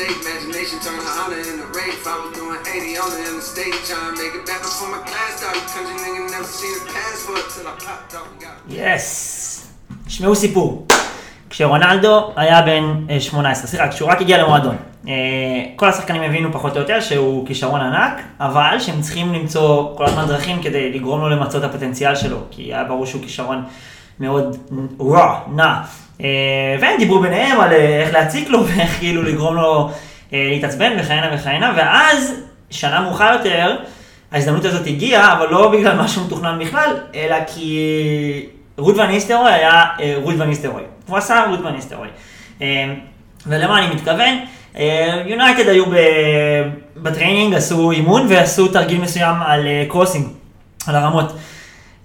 safe. Imagination turned to honor in the rape. I was doing 80 on the interstate. Trying to make it back before my class started. Country nigga never seen a passport till I popped off and got יס. תשמעו סיפור. כשרונלדו היה בן אה, 18, סליחה, כשהוא רק הגיע למועדון. אה, כל השחקנים הבינו פחות או יותר שהוא כישרון ענק, אבל שהם צריכים למצוא כל הזמן דרכים כדי לגרום לו למצות את הפוטנציאל שלו, כי היה ברור שהוא כישרון מאוד רע, נע. אה, והם דיברו ביניהם על אה, איך להציק לו ואיך כאילו לגרום לו אה, להתעצבן וכהנה וכהנה, ואז שנה מאוחר יותר, ההזדמנות הזאת הגיעה, אבל לא בגלל משהו מתוכנן בכלל, אלא כי רוד ואן ניסטלרוי היה אה, רוד ואן ניסטלרוי. הוא עשה רוד ואן ניסטלרוי. אה, ולמה אני מתכוון? אה, יונייטד היו ב training, עשו אימון ועשו תרגיל מסוים על אה, crossing, על הרמות.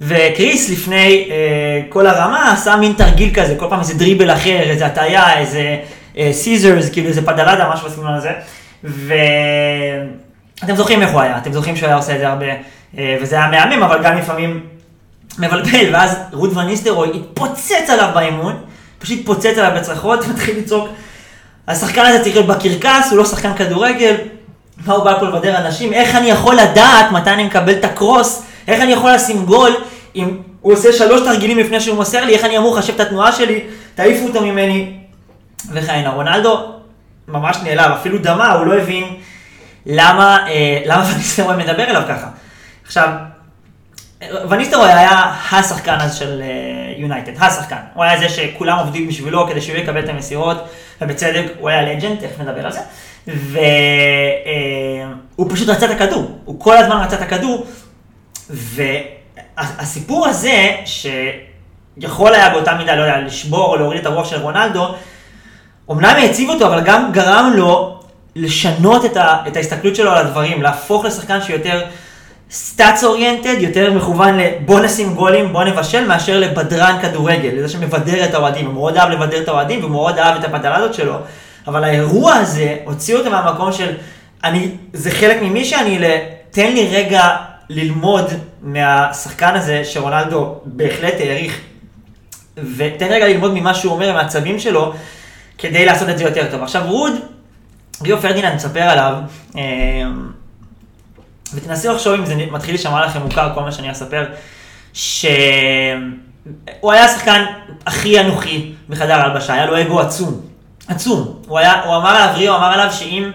וקריס לפני אה, כל הרמה עשה מין תרגיל כזה, כל פעם איזה dribble אחר, איזה הטעיה, איזה scissors, כאילו איזה pedalada, משהו בסגנון הזה. ואתם זוכרים איך הוא היה, אתם זוכרים שהוא היה עושה את זה הרבה, אה, וזה היה מהמם, אבל גם לפעמים מבלבל, ואז רוד ואן ניסטלרוי התפוצץ עליו באימון, פשוט התפוצץ עליו בצרחות, מתחיל לצעוק, השחקן הזה צריך להיות בקרקס, הוא לא שחקן כדורגל, מה הוא בא פה לבדר אנשים, איך אני יכול לדעת מתי אני מקבל את ה cross, איך אני יכול לשים גול, אם הוא עושה שלוש תרגילים לפני שהוא מוסר לי, איך אני אמור לחשב את התנועה שלי, תעיפו אותו ממני, וכהנה. רונלדו ממש נעלב, אפילו דמה, הוא לא הבין למה, אה, למה וניסטרוי מדבר אליו ככה. עכשיו, וניסטרוי היה השחקן אז של יונייטד, השחקן. הוא היה זה שכולם עובדים בשבילו כדי שהוא יקבל את המסירות, ובצדק הוא היה לג'נד, תכף נדבר על זה. והוא פשוט רצה את הכדור, הוא כל הזמן רצה את הכדור, והסיפור הזה, שיכול היה באותה מידה, לא יודע, לשבור או להוריד את הרוח של רונלדו, אמנם העציב אותו, אבל גם גרם לו לשנות את, ה, את ההסתכלות שלו על הדברים, להפוך לשחקן שיותר סטאצ אוריינטד, יותר מכוון לבוא נשים גולים, בוא נבשל, מאשר לבדרן כדורגל, לזה שמבדר את האוהדים. הוא מאוד אהב לבדר את האוהדים, והוא מאוד אהב את הפדלדות שלו, אבל האירוע הזה הוציא אותו מהמקום של, אני, זה חלק ממי שאני, תן לי רגע ללמוד מהשחקן הזה, שרונלדו בהחלט העריך, ותן רגע ללמוד ממה שהוא אומר, מהעצבים שלו, כדי לעשות את זה יותר טוב. עכשיו רוד, ריו פרדיננד מספר עליו, אה, ותנסו לחשוב אם זה מתחיל להישמע לכם מוכר, כל מה שאני אספר, שהוא היה השחקן הכי אנוכי בחדר ההלבשה, היה לו אגו עצום, עצום. הוא, היה, הוא אמר עליו, ריו אמר עליו שאם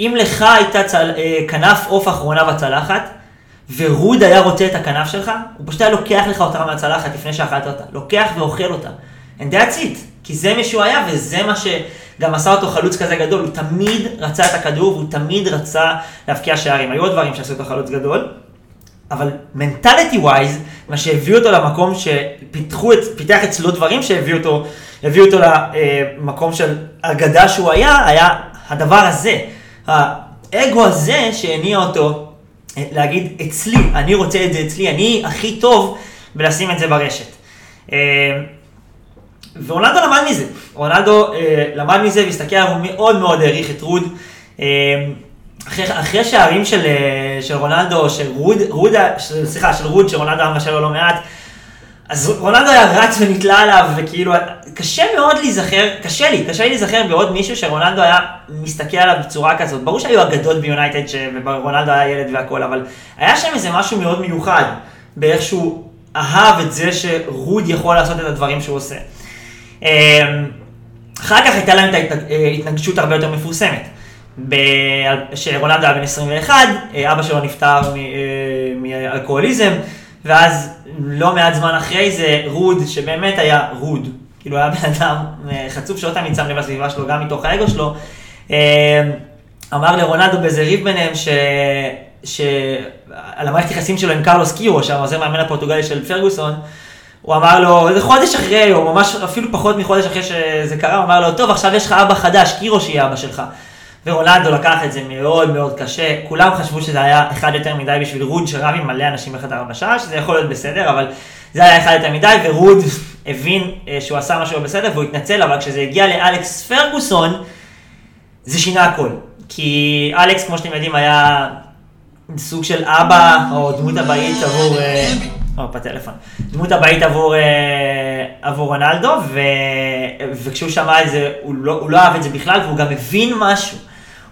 אם לך הייתה צל, אה, כנף עוף אחרונה בצלחת, ורוד היה רוצה את הכנף שלך, הוא פשוט היה לוקח לך אותה מהצלחת לפני שאכלת אותה. לוקח ואוכל אותה. And that's it. כי זה מי שהוא היה, וזה מה שגם עשה אותו חלוץ כזה גדול. הוא תמיד רצה את הכדור, והוא תמיד רצה להבקיע שערים. היו עוד דברים שעשו אותו חלוץ גדול, אבל mentality wise, מה שהביא אותו למקום שפיתחו, פיתח אצלו דברים שהביאו אותו, הביאו אותו למקום של אגדה שהוא היה, היה הדבר הזה. האגו הזה שהניע אותו אה, להגיד, אצלי, אני רוצה את זה אצלי, אני הכי טוב בלשים את זה ברשת. אה, ורונלדו למד מזה, רונלדו אה, למד מזה והסתכל הוא מאוד מאוד העריך את רוד. אה, אחרי, אחרי שערים של, של רונלדו, של רוד, רוד, סליחה, של רוד, שרונלדו היה מבשל לו לא מעט, אז רונלדו היה רץ ונתלה עליו, וכאילו, קשה מאוד להיזכר, קשה לי, קשה לי להיזכר בעוד מישהו שרונלדו היה מסתכל עליו בצורה כזאת. ברור שהיו אגדות ביונייטד, שרונלדו היה ילד והכל, אבל היה שם איזה משהו מאוד מיוחד, באיך שהוא אהב את זה שרוד יכול לעשות את הדברים שהוא עושה. אמ, אחר כך הייתה להם את ההתנגשות הרבה יותר מפורסמת. כשרונלדו היה בן 21, אבא שלו נפטר מ- אה, מאלכוהוליזם, ואז לא מעט זמן אחרי זה, רוד, שבאמת היה רוד, כאילו היה בן אדם אה, חצוף שלא תמיד שם לב לסביבה שלו, גם מתוך האגו שלו, אה, אמר לרונלדו באיזה ריב ביניהם, ש... ש... על המערכת יחסים שלו עם קרלוס קירו, שהעוזר מאמן הפורטוגלי של פרגוסון, הוא אמר לו, איזה חודש אחרי, או ממש אפילו פחות מחודש אחרי שזה קרה, הוא אמר לו, טוב, עכשיו יש לך אבא חדש, קירו שיהיה אבא שלך. ורונלדו לקח את זה מאוד מאוד קשה, כולם חשבו שזה היה אחד יותר מדי בשביל רוד שרב עם מלא אנשים בחדר הבשה, שזה יכול להיות בסדר, אבל זה היה אחד יותר מדי, ורוד הבין אה, שהוא עשה משהו לא בסדר והוא התנצל, אבל כשזה הגיע לאלכס פרגוסון, זה שינה הכל. כי אלכס, כמו שאתם יודעים, היה סוג של אבא, או דמות הבאית עבור... אה, או, בטלפון. דמות הבאית עבור אה, עבור רונלדו, ו... וכשהוא שמע את זה, הוא לא, הוא לא אהב את זה בכלל, והוא גם הבין משהו.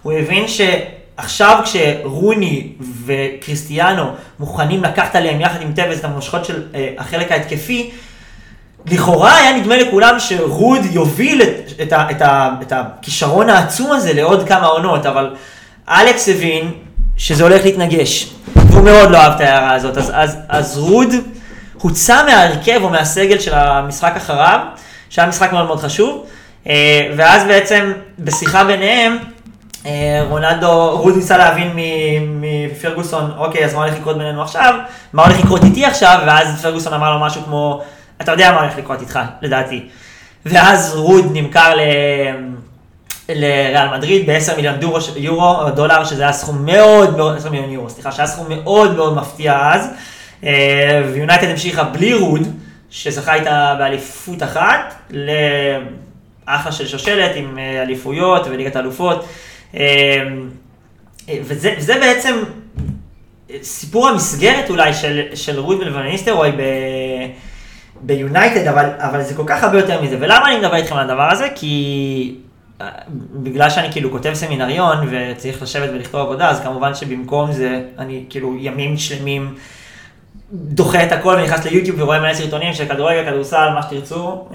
הוא הבין שעכשיו כשרוני וקריסטיאנו מוכנים לקחת עליהם יחד עם טוויס את המושכות של אה, החלק ההתקפי, לכאורה היה נדמה לכולם שרוד יוביל את, את, ה, את, ה, את הכישרון העצום הזה לעוד כמה עונות, אבל אלכס הבין שזה הולך להתנגש, והוא מאוד לא אהב את ההערה הזאת, אז, אז, אז רוד הוצא מההרכב או מהסגל של המשחק אחריו, שהיה משחק מאוד מאוד חשוב, אה, ואז בעצם בשיחה ביניהם, רונלדו, רוד ניסה להבין מפרגוסון, אוקיי, אז מה הולך לקרות בינינו עכשיו? מה הולך לקרות איתי עכשיו? ואז פרגוסון אמר לו משהו כמו, אתה יודע מה הולך לקרות איתך, לדעתי. ואז רוד נמכר ל... לריאל מדריד ב-10 מיליון דורו, יורו דולר, שזה היה סכום מאוד מאוד, 10 מיליון יורו, סליחה, שהיה סכום מאוד מאוד מפתיע אז. אה, ויונייטד המשיכה בלי רוד, שזכה איתה באליפות אחת, לאחלה של שושלת עם אה, אליפויות וליגת האלופות. אה, וזה, וזה בעצם סיפור המסגרת אולי של, של רוד ואן ניסטלרוי ביונייטד, אבל, אבל זה כל כך הרבה יותר מזה. ולמה אני מדבר איתכם על הדבר הזה? כי בגלל שאני כאילו כותב סמינריון וצריך לשבת ולכתוב עבודה, אז כמובן שבמקום זה אני כאילו ימים שלמים דוחה את הכל ונכנס ליוטיוב ורואה מלא סרטונים של כדורגל, כדורסל, מה שתרצו,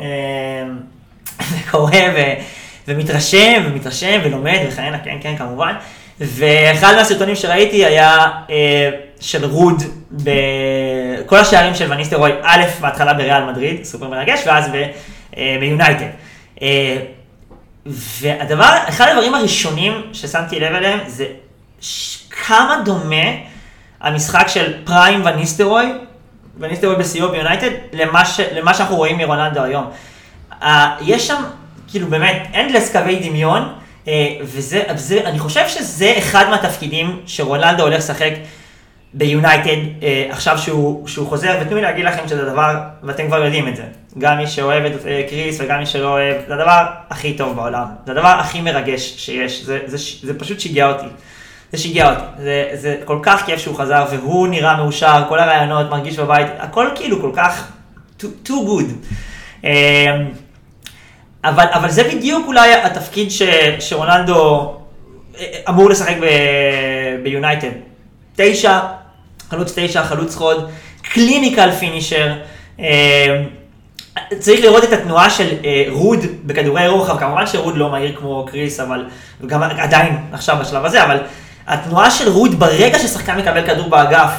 וקורא ו- ומתרשם ומתרשם ולומד וכהנה, כן, כן, כמובן. ואחד מהסרטונים שראיתי היה אה, של רוד בכל השערים של וניסטרוי, א', בהתחלה בריאל מדריד, סופר מרגש, ואז אה, ביונייטד. אה, והדבר, אחד הדברים הראשונים ששמתי לב אליהם זה כמה דומה המשחק של prime ואן ניסטלרוי, ואן ניסטלרוי בשיאו ביונייטד, למה, ש, למה שאנחנו רואים מרונלדו היום. אה, יש שם, כאילו באמת, endless קווי דמיון, אה, וזה, זה, אני חושב שזה אחד מהתפקידים שרונלדו הולך לשחק ביונייטד אה, עכשיו שהוא, שהוא חוזר, ותנו לי להגיד לכם שזה דבר, ואתם כבר יודעים את זה, גם מי שאוהב את uh, קריס וגם מי שלא אוהב, זה הדבר הכי טוב בעולם, זה הדבר הכי מרגש שיש, זה, זה, זה, זה פשוט שיגע אותי. זה שיגע אותי, זה, זה כל כך כיף שהוא חזר, והוא נראה מאושר, כל הרעיונות, מרגיש בבית, הכל כאילו כל כך too, too good. אבל, אבל זה בדיוק אולי התפקיד ש, שרונלדו אה, אמור לשחק ביונייטד. תשע, חלוץ תשע, חלוץ חוד, clinical finisher. אמ, צריך לראות את התנועה של אה, רוד בכדורי רוחב, כמובן שרוד לא מהיר כמו קריס, אבל גם עדיין עכשיו בשלב הזה, אבל התנועה של רוד ברגע ששחקן מקבל כדור באגף,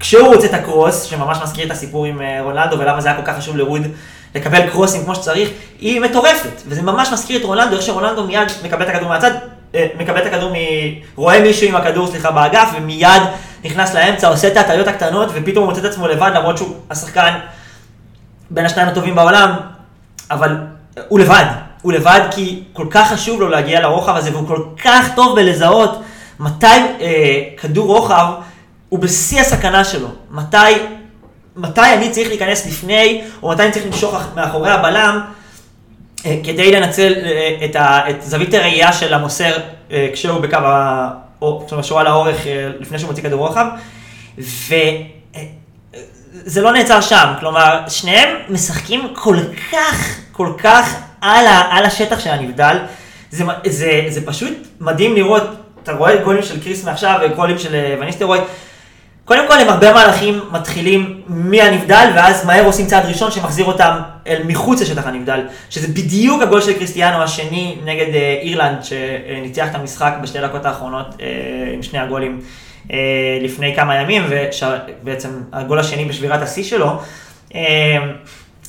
כשהוא רוצה את ה cross, שממש מזכיר את הסיפור עם אה, רונלדו ולמה זה היה כל כך חשוב לרוד לקבל קרוסים כמו שצריך, היא מטורפת. וזה ממש מזכיר את רונלדו, איך שרונלדו מיד מקבל את הכדור מהצד, אה, מקבל את הכדור, מ... רואה מישהו עם הכדור, סליחה, באגף, ומיד נכנס לאמצע, עושה את ההטעיות הקטנות, ופתאום הוא מוצא את עצמו לבד, למרות שהוא השחקן בין השניים הטובים בעולם, אבל הוא לבד. הוא לבד כי כל כך חשוב לו להגיע לרוחב הזה, והוא כל כך טוב בלזהות מתי אה, כדור רוחב הוא בשיא הסכנה שלו, מתי, מתי אני צריך להיכנס לפני, או מתי אני צריך למשוך מאחורי הבלם, אה, כדי לנצל אה, את, ה, את זווית הראייה של המוסר אה, כשהוא בקו ה... או על האורך אה, לפני שהוא מוציא כדור רוחב, וזה אה, לא נעצר שם, כלומר, שניהם משחקים כל כך, כל כך על, ה, על השטח של הנבדל, זה, זה, זה פשוט מדהים לראות אתה רואה גולים של קריס מעכשיו וגולים של אה, וניסטרוי. קודם כל הם הרבה מהלכים מתחילים מהנבדל ואז מהר עושים צעד ראשון שמחזיר אותם אל מחוץ לשטח הנבדל שזה בדיוק הגול של קריסטיאנו השני נגד אה, אירלנד שניצח את המשחק בשתי דקות האחרונות אה, עם שני הגולים לפני כמה ימים ובעצם הגול השני בשבירת השיא שלו.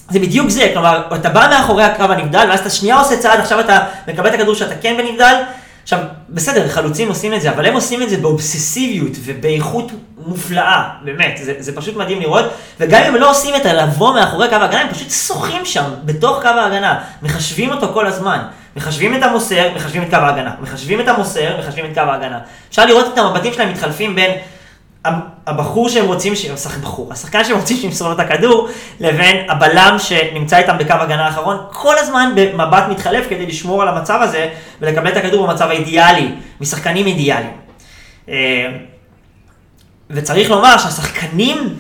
זה בדיוק זה, כלומר אתה בא מאחורי הקו הנבדל ואז אתה שנייה עושה צעד עכשיו אתה מקבל את הכדור שאתה כן בנבדל עכשיו, בסדר, חלוצים עושים את זה, אבל הם עושים את זה באובססיביות ובאיכות מופלאה, באמת, זה, זה פשוט מדהים לראות, וגם אם לא עושים את הלבוא מאחורי קו ההגנה, הם פשוט שוחים שם, בתוך קו ההגנה, מחשבים אותו כל הזמן, מחשבים את המוסר, מחשבים את קו ההגנה, מחשבים את המוסר, מחשבים את קו ההגנה. אפשר לראות את המבטים שלהם מתחלפים בין הבחור שהם רוצים, שחק בחור, השחקן שהם רוצים שימסור לו את הכדור, לבין הבלם שנמצא איתם בקו הגנה האחרון, כל הזמן במבט מתחלף כדי לשמור על המצב הזה ולקבל את הכדור במצב האידיאלי, משחקנים אידיאליים. אה, וצריך לומר שהשחקנים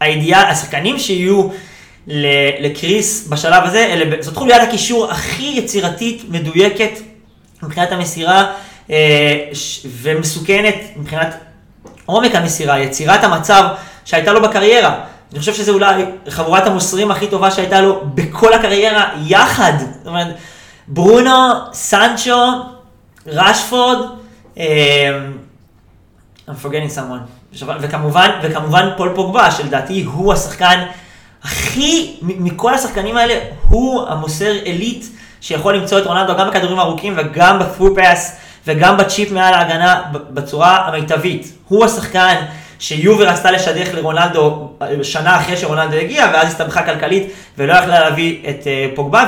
האידיאל, השחקנים שיהיו לקריס בשלב הזה, אלה, זאת חוליית הקישור הכי יצירתית, מדויקת, מבחינת המסירה, אה, ומסוכנת מבחינת עומק המסירה, יצירת המצב שהייתה לו בקריירה. אני חושב שזה אולי חבורת המוסרים הכי טובה שהייתה לו בכל הקריירה יחד. זאת אומרת, ברונו, סנצ'ו, ראשפורד, אה, I'm forgetting someone. וכמובן, וכמובן פול פוגבה, שלדעתי הוא השחקן הכי, מכל השחקנים האלה, הוא המוסר elite שיכול למצוא את רונלדו גם בכדורים ארוכים וגם ב through pass וגם בצ'יפ מעל ההגנה בצורה המיטבית. הוא השחקן שיובר רצתה לשדך לרונלדו שנה אחרי שרונלדו הגיע, ואז הסתבכה כלכלית ולא יכלה להביא את אה, פוגבה,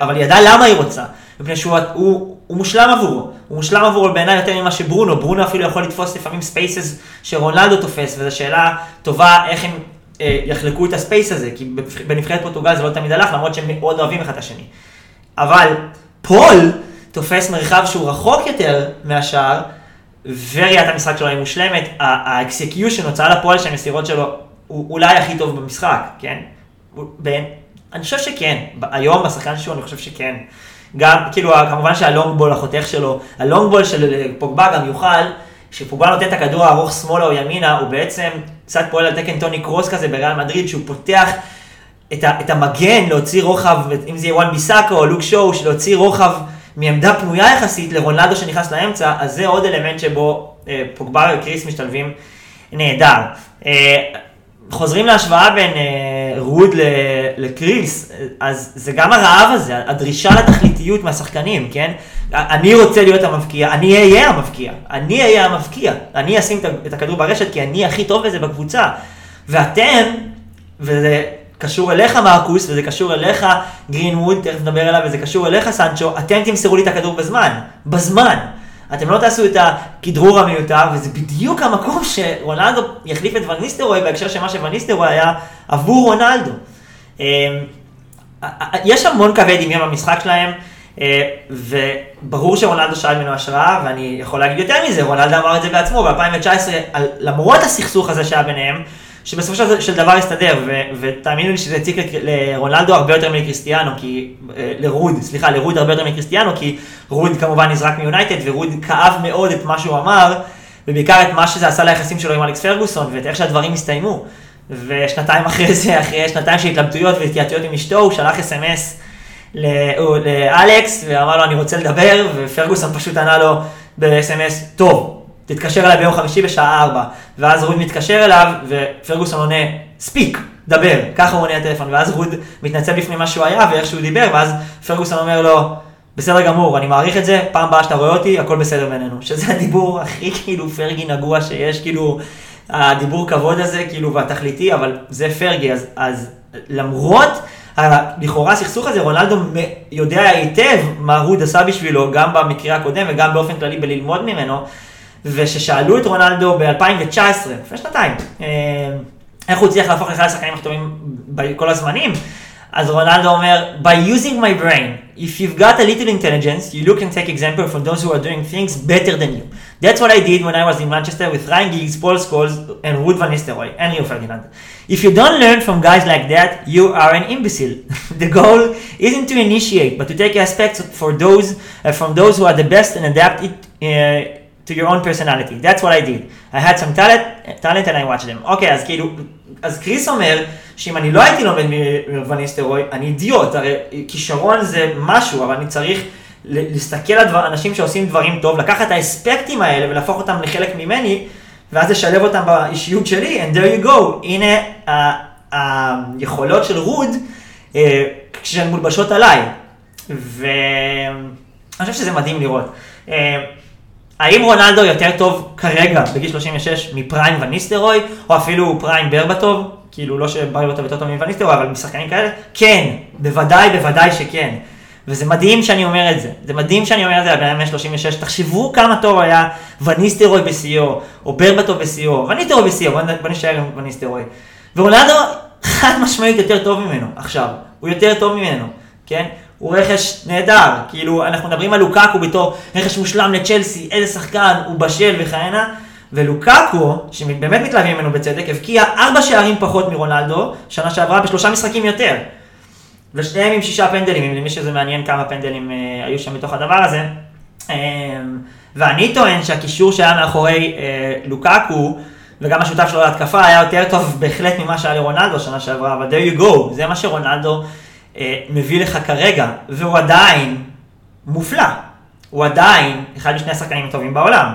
אבל היא ידעה למה היא רוצה. מפני שהוא הוא, הוא מושלם עבורו, הוא מושלם עבורו בעיניי יותר ממה שברונו, ברונו אפילו יכול לתפוס לפעמים spaces שרונלדו תופס, וזו שאלה טובה איך הם אה, יחלקו את ה space הזה, כי בנבחרת פורטוגל זה לא תמיד הלך, למרות שהם מאוד אוהבים אחד את השני. אבל פול תופס מרחב שהוא רחוק יותר מהשאר, וראיית המשחק שלו היא מושלמת, ה execution, הוצאה לפועל של המסירות שלו, הוא אולי הכי טוב במשחק, כן? בין, אני חושב שכן, היום בשחקן שלו אני חושב שכן. גם, כאילו, כמובן שהלונג בול החותך שלו, הלונג בול של פוגבה גם יוכל, כשפוגבה נותן את הכדור הארוך שמאלה או ימינה, הוא בעצם קצת פועל על תקן טוני קרוס כזה בריאל מדריד, שהוא פותח את, ה, את המגן להוציא רוחב, אם זה יהיה וואן ביסאקו או לוק שואו, להוציא רוחב מעמדה פנויה יחסית לרונלדו שנכנס לאמצע, אז זה עוד אלמנט שבו אה, פוגבה וקריס משתלבים נהדר. אה, חוזרים להשוואה בין אה, רוד לקריס, אז זה גם הרעב הזה, הדרישה לתכליתיות מהשחקנים, כן? אני רוצה להיות המבקיע, אני אהיה המבקיע, אני אהיה המבקיע, אני אשים את הכדור ברשת כי אני הכי טוב בזה בקבוצה. ואתם, וזה קשור אליך מרקוס, וזה קשור אליך גרינווד, תכף נדבר עליו, וזה קשור אליך סנצ'ו, אתם תמסרו לי את הכדור בזמן, בזמן. אתם לא תעשו את הכדרור המיותר, וזה בדיוק המקום שרונלדו יחליף את וניסטרוי בהקשר של מה שווניסטרוי היה עבור רונלדו. אמ, יש המון קווי דמיון במשחק שלהם, אה, וברור שרונלדו שאל ממנו השראה, ואני יכול להגיד יותר מזה, רונלדו אמר את זה בעצמו ב-2019, למרות הסכסוך הזה שהיה ביניהם, שבסופו של, של דבר הסתדר, ותאמינו לי שזה הציק לרונלדו הרבה יותר מקריסטיאנו, כי, אה, לרוד, סליחה, לרוד הרבה יותר מקריסטיאנו, כי רוד כמובן נזרק מיונייטד, ורוד כאב מאוד את מה שהוא אמר, ובעיקר את מה שזה עשה ליחסים שלו עם אלכס פרגוסון, ואת איך שהדברים הסתיימו. ושנתיים אחרי זה, אחרי שנתיים של התלבטויות והתייעצויות עם אשתו, הוא שלח אס.אם.אס לאלכס, ואמר לו אני רוצה לדבר, ופרגוסון פשוט ענה לו ב-אס.אם.אס, טוב, תתקשר אליי ביום חמישי בשעה 4, ואז רוד מתקשר אליו, ופרגוסון עונה, ספיק, דבר, ככה הוא עונה לטלפון, ואז רוד מתנצל בפני מה שהוא היה ואיך שהוא דיבר, ואז פרגוסון אומר לו, בסדר גמור, אני מעריך את זה, פעם הבאה שאתה רואה אותי, הכל בסדר בינינו. שזה הדיבור הכי כאילו פרגי נגוע שיש, כאילו, הדיבור כבוד הזה, כאילו, והתכליתי, אבל זה פרגי, אז, אז למרות לכאורה הסכסוך הזה, רונלדו יודע היטב מה רוד עשה בשבילו, גם במקרה הקודם וגם באופן כללי בללמוד ממנו. וששאלו את רונלדו ב-2019, לפני שנתיים, אה, איך הוא הצליח להפוך לאחד השחקנים הכי טובים בכל הזמנים, אז רונלדו אומר, by using my brain, if you've got a little intelligence, you look and take example from those who are doing things better than you. That's what I did when I was in Manchester with Ryan Giggs, Paul Scholes, and Ruud van Nistelrooy, and Rio Ferdinand. If you don't learn from guys like that, you are an imbecile. the goal isn't to initiate, but to take aspects for those, uh, from those who are the best and adapt it uh, to your own personality. That's what I did. I had some talent, talent and I watched them. אוקיי, okay, אז כאילו, אז קריס אומר שאם אני לא הייתי לומד מרווניסטרוי, אני אידיוט, הרי כישרון זה משהו, אבל אני צריך להסתכל על דבר, אנשים שעושים דברים טוב, לקחת את האספקטים האלה ולהפוך אותם לחלק ממני, ואז לשלב אותם באישיות שלי, and there you go. הנה היכולות של רוד, אה, כשהן מולבשות עליי. ואני חושב שזה מדהים לראות. האם רונלדו יותר טוב כרגע, בגיל 36, מפריים וניסטרוי, או אפילו פריים ברבטוב? כאילו, לא שברבטוב יותר טוב מווניסטרוי, אבל משחקנים כאלה? כן, בוודאי, בוודאי שכן. וזה מדהים שאני אומר את זה. זה מדהים שאני אומר את זה על בן אדם 36. תחשבו כמה טוב היה וניסטרוי בשיאו, או ברבטוב בשיאו, וניסטרוי בשיאו, בוא נשאר עם וניסטרוי. ורונלדו חד משמעית יותר טוב ממנו עכשיו. הוא יותר טוב ממנו, כן? הוא רכש נהדר, כאילו אנחנו מדברים על לוקקו בתור רכש מושלם לצ'לסי, איזה שחקן, הוא בשל וכהנה, ולוקקו, שבאמת מתלהבים ממנו בצדק, הבקיע ארבע שערים פחות מרונלדו, שנה שעברה בשלושה משחקים יותר. ושניהם עם שישה פנדלים, למי שזה מעניין כמה פנדלים אה, היו שם בתוך הדבר הזה. אה, ואני טוען שהקישור שהיה מאחורי אה, לוקקו, וגם השותף שלו להתקפה היה יותר טוב בהחלט ממה שהיה לרונלדו שנה שעברה, אבל there you go, זה מה שרונלדו מביא לך כרגע, והוא עדיין מופלא. הוא עדיין אחד משני השחקנים הטובים בעולם.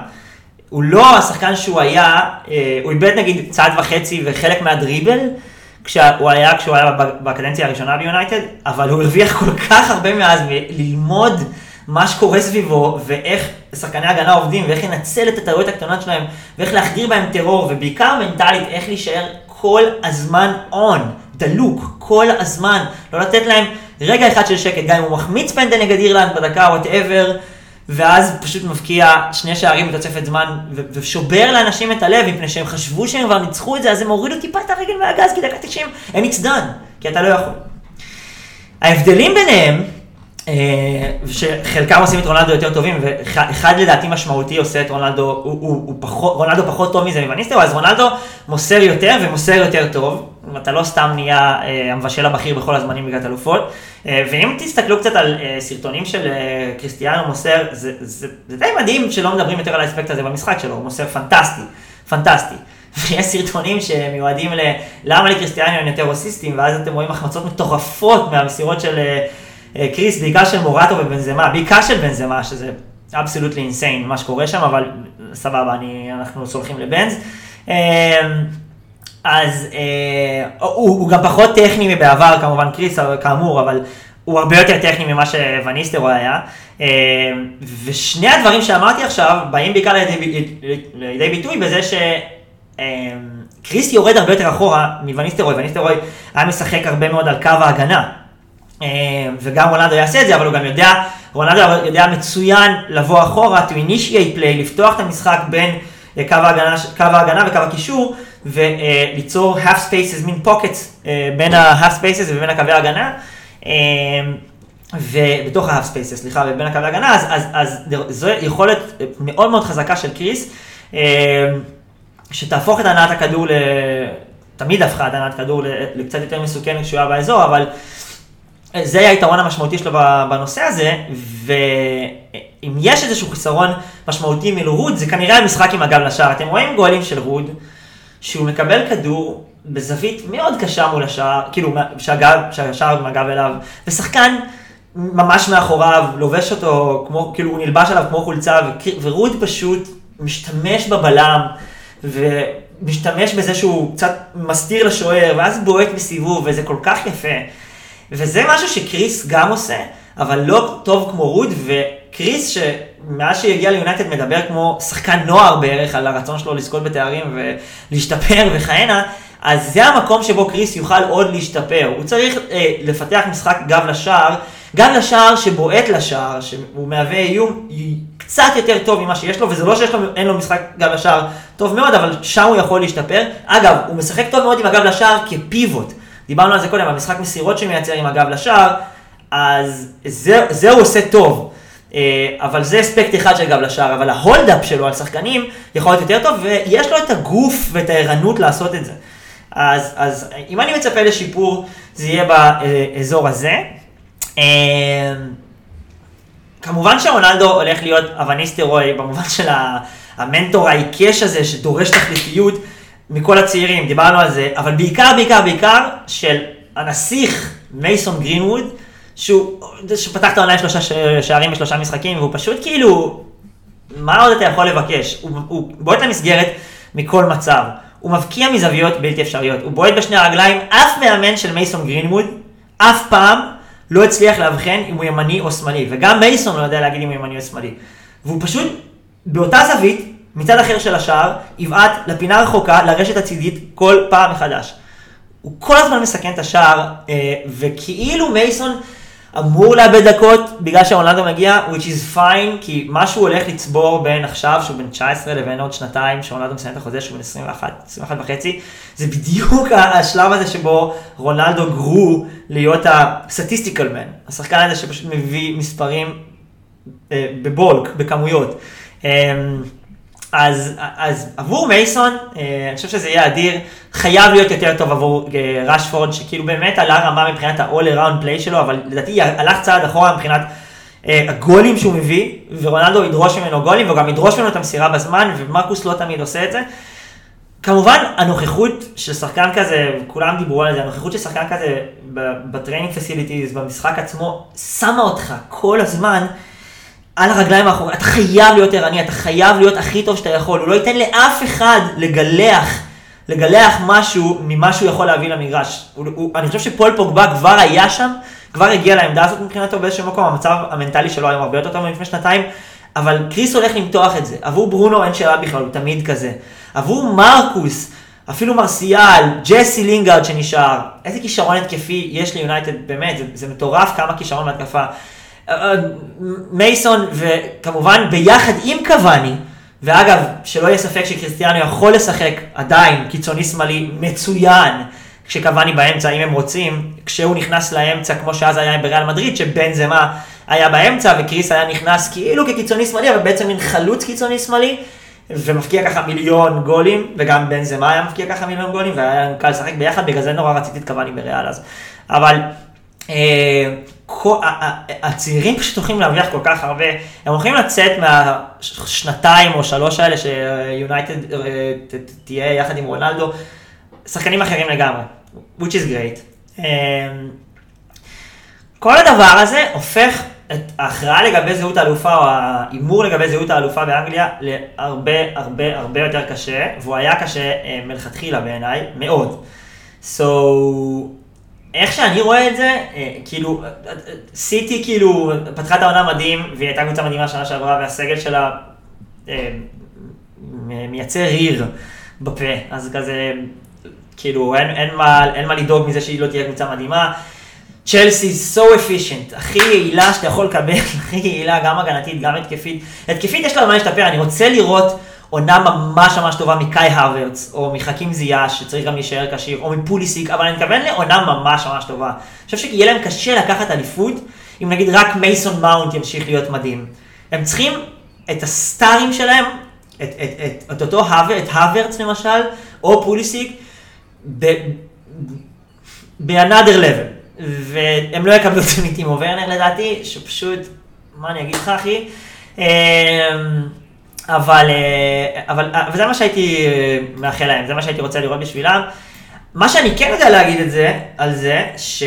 הוא לא השחקן שהוא היה, אה, הוא איבד נגיד צעד וחצי וחלק מהדריבל, כשהוא היה, כשהוא היה בקדנציה הראשונה ביונייטד, אבל הוא הרוויח כל כך הרבה מאז ללמוד מה שקורה סביבו, ואיך שחקני הגנה עובדים, ואיך לנצל את הטעויות הקטנות שלהם, ואיך להחדיר בהם טרור, ובעיקר מנטלית, איך להישאר כל הזמן on, דלוק, כל הזמן, לא לתת להם רגע אחד של שקט, גם אם הוא מחמיץ פנדל נגד אירלנד בדקה, whatever. ואז פשוט מבקיע שני שערים בתוספת זמן, ושובר לאנשים את הלב, מפני שהם חשבו שהם כבר ניצחו את זה, אז הם הורידו טיפה את הרגל מהגז, כי דקה 90, and it's כי אתה לא יכול. ההבדלים ביניהם, אה, שחלקם עושים את רונלדו יותר טובים, ואחד לדעתי משמעותי עושה את רונלדו, הוא, הוא, הוא פחות, רונלדו פחות טוב מזה מבניסטר, אז רונלדו מוסר יותר ומוסר יותר טוב, אתה לא סתם נהיה אה, המבשל הבכיר בכל הזמנים בגלל אלופות. אה, ואם תסתכלו קצת על אה, סרטונים של אה, קריסטיאנו מוסר, זה, זה, זה די מדהים שלא מדברים יותר על האספקט הזה במשחק שלו, הוא מוסר פנטסטי, פנטסטי. ויש סרטונים שמיועדים ל... למה לקריסטיאנו הם יותר רוסיסטים, ואז אתם רואים החמצות מטורפות מהמסירות של קריס, בעיקר של מורטו ובנזמה, בעיקר של בנזמה, שזה אבסולוטלי אינסיין מה שקורה שם, אבל סבבה, אני, אנחנו סולחים לבנז. אז אה, הוא, הוא גם פחות טכני מבעבר, כמובן קריס, כאמור, אבל הוא הרבה יותר טכני ממה שוואניסטרו היה. אה, ושני הדברים שאמרתי עכשיו באים בעיקר לידי, לידי ביטוי בזה שקריס אה, יורד הרבה יותר אחורה מווניסטרוי, ווניסטרוי היה משחק הרבה מאוד על קו ההגנה. אה, וגם רונלדו יעשה את זה, אבל הוא גם יודע, רונלדו יודע מצוין לבוא אחורה, to initiate play, לפתוח את המשחק בין קו ההגנה, קו ההגנה וקו הקישור, וליצור half spaces, מין pockets אה, בין ה-half spaces ובין הקווי ההגנה. אה, ובתוך ה-half spaces, סליחה, ובין הקווי ההגנה, אז, אז, אז זו יכולת מאוד מאוד חזקה של קריס, אה, שתהפוך את הנעת הכדור, ל... תמיד הפכה את הנעת הכדור לקצת יותר מסוכנת כשהוא היה באזור, אבל זה היתרון המשמעותי שלו בנושא הזה, ואם יש איזשהו חיסרון משמעותי מלרוד, זה כנראה המשחק עם הגב לשער. אתם רואים גולים של רוד, שהוא מקבל כדור בזווית מאוד קשה מול השער, כאילו שהגב, שהשער עם הגב אליו, ושחקן ממש מאחוריו, לובש אותו, כמו, כאילו הוא נלבש עליו כמו חולצה, ורוד פשוט משתמש בבלם, ומשתמש בזה שהוא קצת מסתיר לשוער, ואז בועט מסיבוב, וזה כל כך יפה. וזה משהו שקריס גם עושה, אבל לא טוב כמו רוד, וקריס שמאז שהגיע ליונייטד מדבר כמו שחקן נוער בערך על הרצון שלו לזכות בתארים ולהשתפר וכהנה, אז זה המקום שבו קריס יוכל עוד להשתפר. הוא צריך אה, לפתח משחק גב לשער, גב לשער שבועט לשער, שהוא מהווה איום קצת יותר טוב ממה שיש לו, וזה לא שאין לו משחק גב לשער טוב מאוד, אבל שם הוא יכול להשתפר. אגב, הוא משחק טוב מאוד עם הגב לשער כפיבוט. דיברנו על זה קודם, המשחק מסירות שמייצר עם הגב לשער, אז זה, זה הוא עושה טוב. אה, אבל זה אספקט אחד של גב לשער, אבל ההולדאפ שלו על שחקנים יכול להיות יותר טוב, ויש לו את הגוף ואת הערנות לעשות את זה. אז, אז אם אני מצפה לשיפור, זה יהיה באזור הזה. אה, כמובן שרונלדו הולך להיות אבניסטרוי במובן של המנטור העיקש הזה שדורש תחליפיות. מכל הצעירים, דיברנו על זה, אבל בעיקר, בעיקר, בעיקר של הנסיך מייסון גרינווד, שהוא, שפתח את העונה עם שלושה שערים בשלושה משחקים, והוא פשוט כאילו, מה עוד אתה יכול לבקש? הוא, הוא בועט למסגרת מכל מצב, הוא מבקיע מזוויות בלתי אפשריות, הוא בועט בשני הרגליים, אף מאמן של מייסון גרינווד, אף פעם לא הצליח לאבחן אם הוא ימני או שמאלי, וגם מייסון לא יודע להגיד אם הוא ימני או שמאלי. והוא פשוט, באותה זווית, מצד אחר של השער, יבעט לפינה רחוקה, לרשת הצידית, כל פעם מחדש. הוא כל הזמן מסכן את השער, אה, וכאילו מייסון אמור לאבד דקות בגלל שהאולנדו מגיע, which is fine, כי מה שהוא הולך לצבור בין עכשיו, שהוא בן 19, לבין עוד שנתיים, שאולנדו מסיים את החוזה, שהוא בן 21, 21 וחצי, זה בדיוק השלב הזה שבו רונלדו גרו להיות הסטטיסטיקל מן, השחקן הזה שפשוט מביא מספרים אה, בבולק, בכמויות. אה, אז, אז עבור מייסון, אה, אני חושב שזה יהיה אדיר, חייב להיות יותר טוב עבור אה, רשפורד, שכאילו באמת עלה רמה מבחינת ה-all around play שלו, אבל לדעתי הלך צעד אחורה מבחינת אה, הגולים שהוא מביא, ורונלדו ידרוש ממנו גולים, וגם ידרוש ממנו את המסירה בזמן, ומרקוס לא תמיד עושה את זה. כמובן, הנוכחות של שחקן כזה, כולם דיברו על זה, הנוכחות של שחקן כזה ב training facilities, במשחק עצמו, שמה אותך כל הזמן על הרגליים האחוריות. אתה חייב להיות ערני, אתה חייב להיות הכי טוב שאתה יכול. הוא לא ייתן לאף אחד לגלח, לגלח משהו ממה שהוא יכול להביא למגרש. הוא, הוא, אני חושב שפול פוגבה כבר היה שם, כבר הגיע לעמדה הזאת מבחינתו באיזשהו מקום, המצב המנטלי שלו היום הרבה יותר טוב מלפני שנתיים, אבל קריס הולך למתוח את זה. עבור ברונו אין שאלה בכלל, הוא תמיד כזה. עבור מרקוס, אפילו מרסיאל, ג'סי לינגארד שנשאר, איזה כישרון התקפי יש ליונייטד, באמת, זה, זה מטורף כמה כישרון בהתקפה. אה, אה, מייסון, וכמובן ביחד עם קוואני, ואגב, שלא יהיה ספק שקריסטיאנו יכול לשחק עדיין קיצוני שמאלי מצוין, כשקוואני באמצע, אם הם רוצים, כשהוא נכנס לאמצע, כמו שאז היה בריאל מדריד, שבן זמה היה באמצע, וקריס היה נכנס כאילו כקיצוני שמאלי, אבל בעצם מין חלוץ קיצוני שמאלי. ומפקיע ככה מיליון גולים, וגם בן זמה היה מפקיע ככה מיליון גולים, והיה קל לשחק ביחד, בגלל זה נורא רציתי את קוואני בריאל אז. אבל אה, הצעירים פשוט הולכים להרוויח כל כך הרבה, הם הולכים לצאת מהשנתיים או שלוש האלה שיונייטד אה, תהיה יחד עם רונלדו, שחקנים אחרים לגמרי, which is great. אה, כל הדבר הזה הופך את ההכרעה לגבי זהות האלופה, או ההימור לגבי זהות האלופה באנגליה, להרבה הרבה הרבה יותר קשה, והוא היה קשה אה, מלכתחילה בעיניי, מאוד. So, איך שאני רואה את זה, אה, כאילו, סיטי כאילו פתחה את העונה מדהים, והיא הייתה קבוצה מדהימה שנה שעברה, והסגל שלה אה, מייצר ריר בפה, אז כזה, כאילו, אין, אין, מה, אין מה לדאוג מזה שהיא לא תהיה קבוצה מדהימה. צ'לסי so efficient, הכי יעילה שאתה יכול לקבל, הכי יעילה, גם הגנתית, גם התקפית. התקפית יש לה מה להשתפר, אני רוצה לראות עונה ממש ממש טובה מקאי הוורץ, או מחכים זיאש, שצריך גם להישאר כשיר, או מפוליסיק, אבל אני מתכוון לעונה ממש ממש טובה. אני חושב שיהיה להם קשה לקחת אליפות, אם נגיד רק מייסון מאונט ימשיך להיות מדהים. הם צריכים את הסטארים שלהם, את, את, את, את אותו הוורץ, את הוורץ למשל, או פוליסיק, ב-another level. והם לא יקבלו את זה מטימו ורנר לדעתי, שפשוט, מה אני אגיד לך אחי? אבל, אה, אבל, אה, וזה מה שהייתי אה, מאחל להם, זה מה שהייתי רוצה לראות בשבילם. מה שאני כן יודע להגיד את זה, על זה, ש...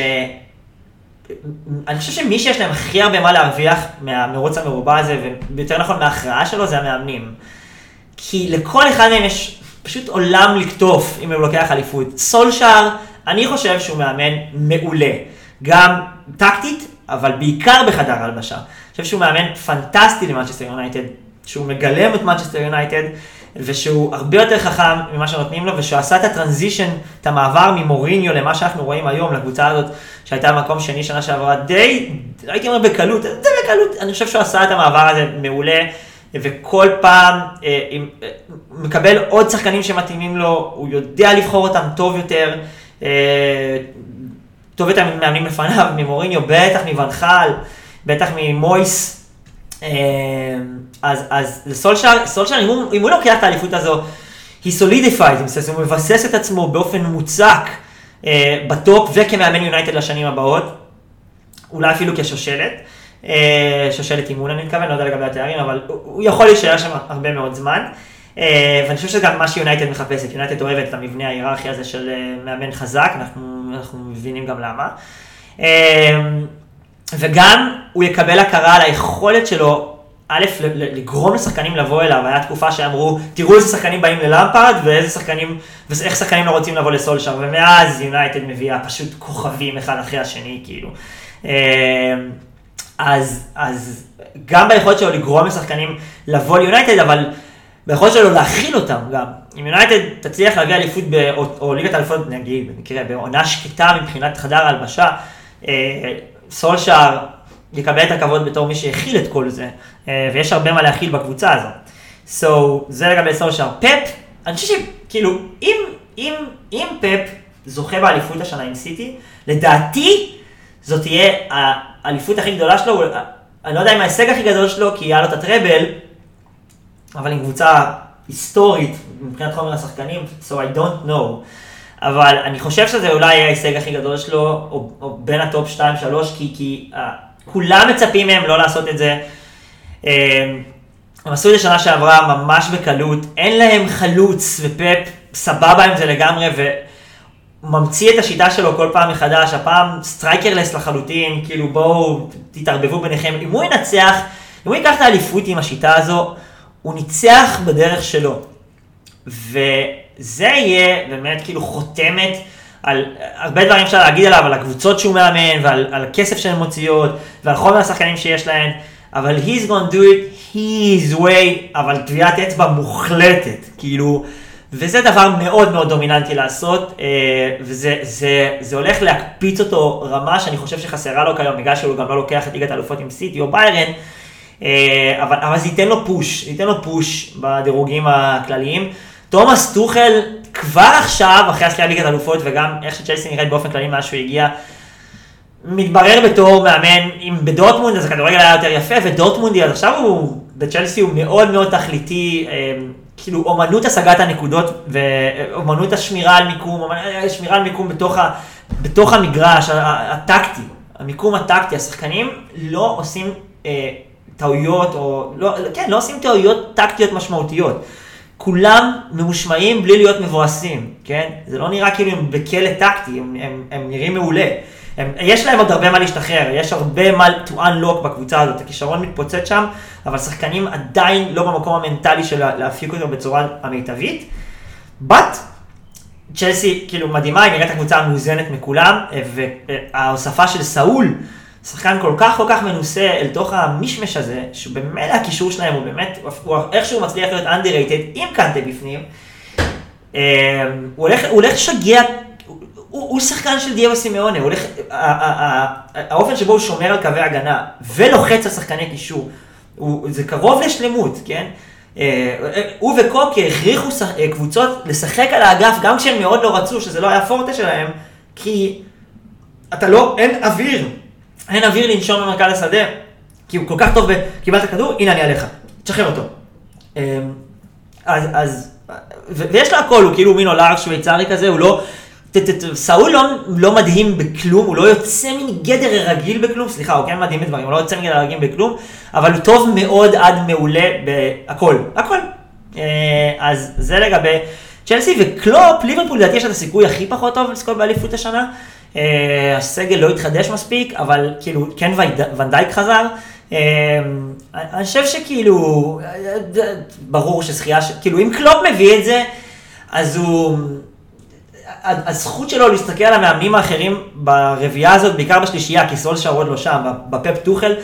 אני חושב שמי שיש להם הכי הרבה מה להרוויח מהמרוץ המרובע הזה, ויותר נכון מההכרעה שלו, זה המאמנים. כי לכל אחד מהם יש פשוט עולם לקטוף אם הוא לוקח אליפות. סולשאר, אני חושב שהוא מאמן מעולה. גם טקטית, אבל בעיקר בחדר הלבשה. אני חושב שהוא מאמן פנטסטי למנצ'סטר יונייטד, שהוא מגלם את מנצ'סטר יונייטד, ושהוא הרבה יותר חכם ממה שנותנים לו, ושהוא עשה את ה transition, את המעבר ממוריניו למה שאנחנו רואים היום, לקבוצה הזאת, שהייתה במקום שני שנה שעברה, די, הייתי אומר בקלות, די בקלות, אני חושב שהוא עשה את המעבר הזה מעולה. וכל פעם אה, עם, אה, מקבל עוד שחקנים שמתאימים לו, הוא יודע לבחור אותם טוב יותר, אה, טוב יותר ממאמנים לפניו, ממוריניו, בטח מוונחל, בטח ממויס. אה, אז, אז סולשר, אם הוא, אם הוא לוקח את האליפות הזו, he solidified, הוא מבסס את עצמו באופן מוצק אה, בטופ וכמאמן יונייטד לשנים הבאות, אולי אפילו כשושלת. אה, שושלת אימון אני מתכוון, לא יודע לגבי התארים, אבל הוא יכול להישאר שם הרבה מאוד זמן. אה, ואני חושב שזה גם מה שיונייטד מחפשת, יונייטד אוהבת את המבנה ההיררכי הזה של אה, מאמן חזק, אנחנו, אנחנו מבינים גם למה. וגם הוא יקבל הכרה על היכולת שלו, א', לגרום לשחקנים לבוא אליו, היה תקופה שאמרו, תראו איזה שחקנים באים ללמפרד ואיזה שחקנים, ואיך שחקנים לא רוצים לבוא לסולשר, ומאז יונייטד מביאה פשוט כוכבים אחד אחרי השני, כאילו. אז, אז גם ביכולת שלו לגרום לשחקנים לבוא ליונייטד, אבל ביכולת שלו להכיל אותם גם. אם יונייטד תצליח להביא אליפות, או, או ליגת אליפות, נגיד, במקרה, בעונה שקטה מבחינת חדר ההלבשה, אה, סולשאר יקבל את הכבוד בתור מי שהכיל את כל זה, אה, ויש הרבה מה להכיל בקבוצה הזאת. So, זה לגבי סולשאר. פפ, אני חושב שכאילו, אם, אם, אם פפ זוכה באליפות השנה עם סיטי, לדעתי זאת תהיה האליפות הכי גדולה שלו, אני לא יודע אם ההישג הכי גדול שלו, כי היה לו את הטראבל, אבל עם קבוצה היסטורית, מבחינת חומר השחקנים, so I don't know. אבל אני חושב שזה אולי יהיה ההישג הכי גדול שלו, או, או בין הטופ 2-3, כי, כי uh, כולם מצפים מהם לא לעשות את זה. Um, הם עשו את זה שנה שעברה ממש בקלות, אין להם חלוץ ופפ סבבה עם זה לגמרי, וממציא את השיטה שלו כל פעם מחדש, הפעם strikerless לחלוטין, כאילו בואו תתערבבו ביניכם, אם הוא ינצח, אם הוא ייקח את האליפות עם השיטה הזו, הוא ניצח בדרך שלו. וזה יהיה באמת כאילו חותמת על הרבה דברים אפשר להגיד עליו, על הקבוצות שהוא מאמן, ועל הכסף שהן מוציאות, ועל חומר השחקנים שיש להן, אבל he's gonna do it his way, אבל טביעת אצבע מוחלטת, כאילו, וזה דבר מאוד מאוד דומיננטי לעשות, אה, וזה זה, זה הולך להקפיץ אותו רמה שאני חושב שחסרה לו כיום, בגלל שהוא גם לא לוקח את ליגת האלופות עם סיטי או ביירן, אה, אבל, אבל זה ייתן לו פוש, ייתן לו פוש בדירוגים הכלליים. תומאס טוחל כבר עכשיו, אחרי הזכייה ליגת אלופות וגם איך שצ'לסי נראית באופן כללי מאז שהוא הגיע, מתברר בתור מאמן, אם בדורטמונד אז הכדורגל היה יותר יפה, ודורטמונדי אז עכשיו הוא, בצ'לסי הוא מאוד מאוד תכליתי, אה, כאילו אומנות השגת הנקודות ואומנות השמירה על מיקום, שמירה על מיקום בתוך, ה, בתוך המגרש, הטקטי, המיקום הטקטי, השחקנים לא עושים אה, טעויות, או לא, כן, לא עושים טעויות טקטיות משמעותיות. כולם ממושמעים בלי להיות מבואסים, כן? זה לא נראה כאילו הם בכלא טקטי, הם, הם, הם נראים מעולה. הם, יש להם עוד הרבה מה להשתחרר, יש הרבה מה to unlock בקבוצה הזאת, הכישרון מתפוצץ שם, אבל שחקנים עדיין לא במקום המנטלי של להפיק אותו בצורה המיטבית. בת, צ'לסי כאילו מדהימה, היא נראית הקבוצה המאוזנת מכולם, וההוספה של סאול, שחקן כל כך כל כך מנוסה אל תוך המשמש הזה, שבמילא הקישור שלהם הוא באמת, הוא איכשהו מצליח להיות underrated עם קנטה בפנים, אה, הוא הולך, לשגע הוא, הוא שחקן של דייגו סימאונה, הוא הולך, האופן שבו הוא שומר על קווי הגנה ולוחץ על שחקני קישור, זה קרוב לשלמות, כן? אה, הוא וקוקי הכריחו אה, קבוצות לשחק על האגף גם כשהם מאוד לא רצו, שזה לא היה פורטה שלהם, כי אתה לא, אין אוויר, אין אוויר לנשום במרכז השדה, כי הוא כל כך טוב וקיבלת כדור, הנה אני עליך, תשחרר אותו. אה, אז, אז, ויש לו הכל, הוא כאילו מין עולר שוויצרי כזה, הוא לא, סאול לא, לא מדהים בכלום, הוא לא יוצא מגדר הרגיל בכלום, סליחה, הוא כן מדהים בדברים, הוא לא יוצא מגדר הרגיל בכלום, אבל הוא טוב מאוד עד מעולה בהכל, הכל. אה, אז זה לגבי צ'לסי וקלופ, ליברפול לדעתי יש את הסיכוי הכי פחות טוב לזכות באליפות השנה. אה, הסגל לא התחדש מספיק, אבל כאילו, כן ונדייק חזר. אה, אני חושב שכאילו, ברור שזכייה, כאילו אם קלופ מביא את זה, אז הוא... הזכות שלו להסתכל על המאמנים האחרים ברביעייה הזאת, בעיקר בשלישייה, כי סולשר עוד לא שם, בפפ טוחל,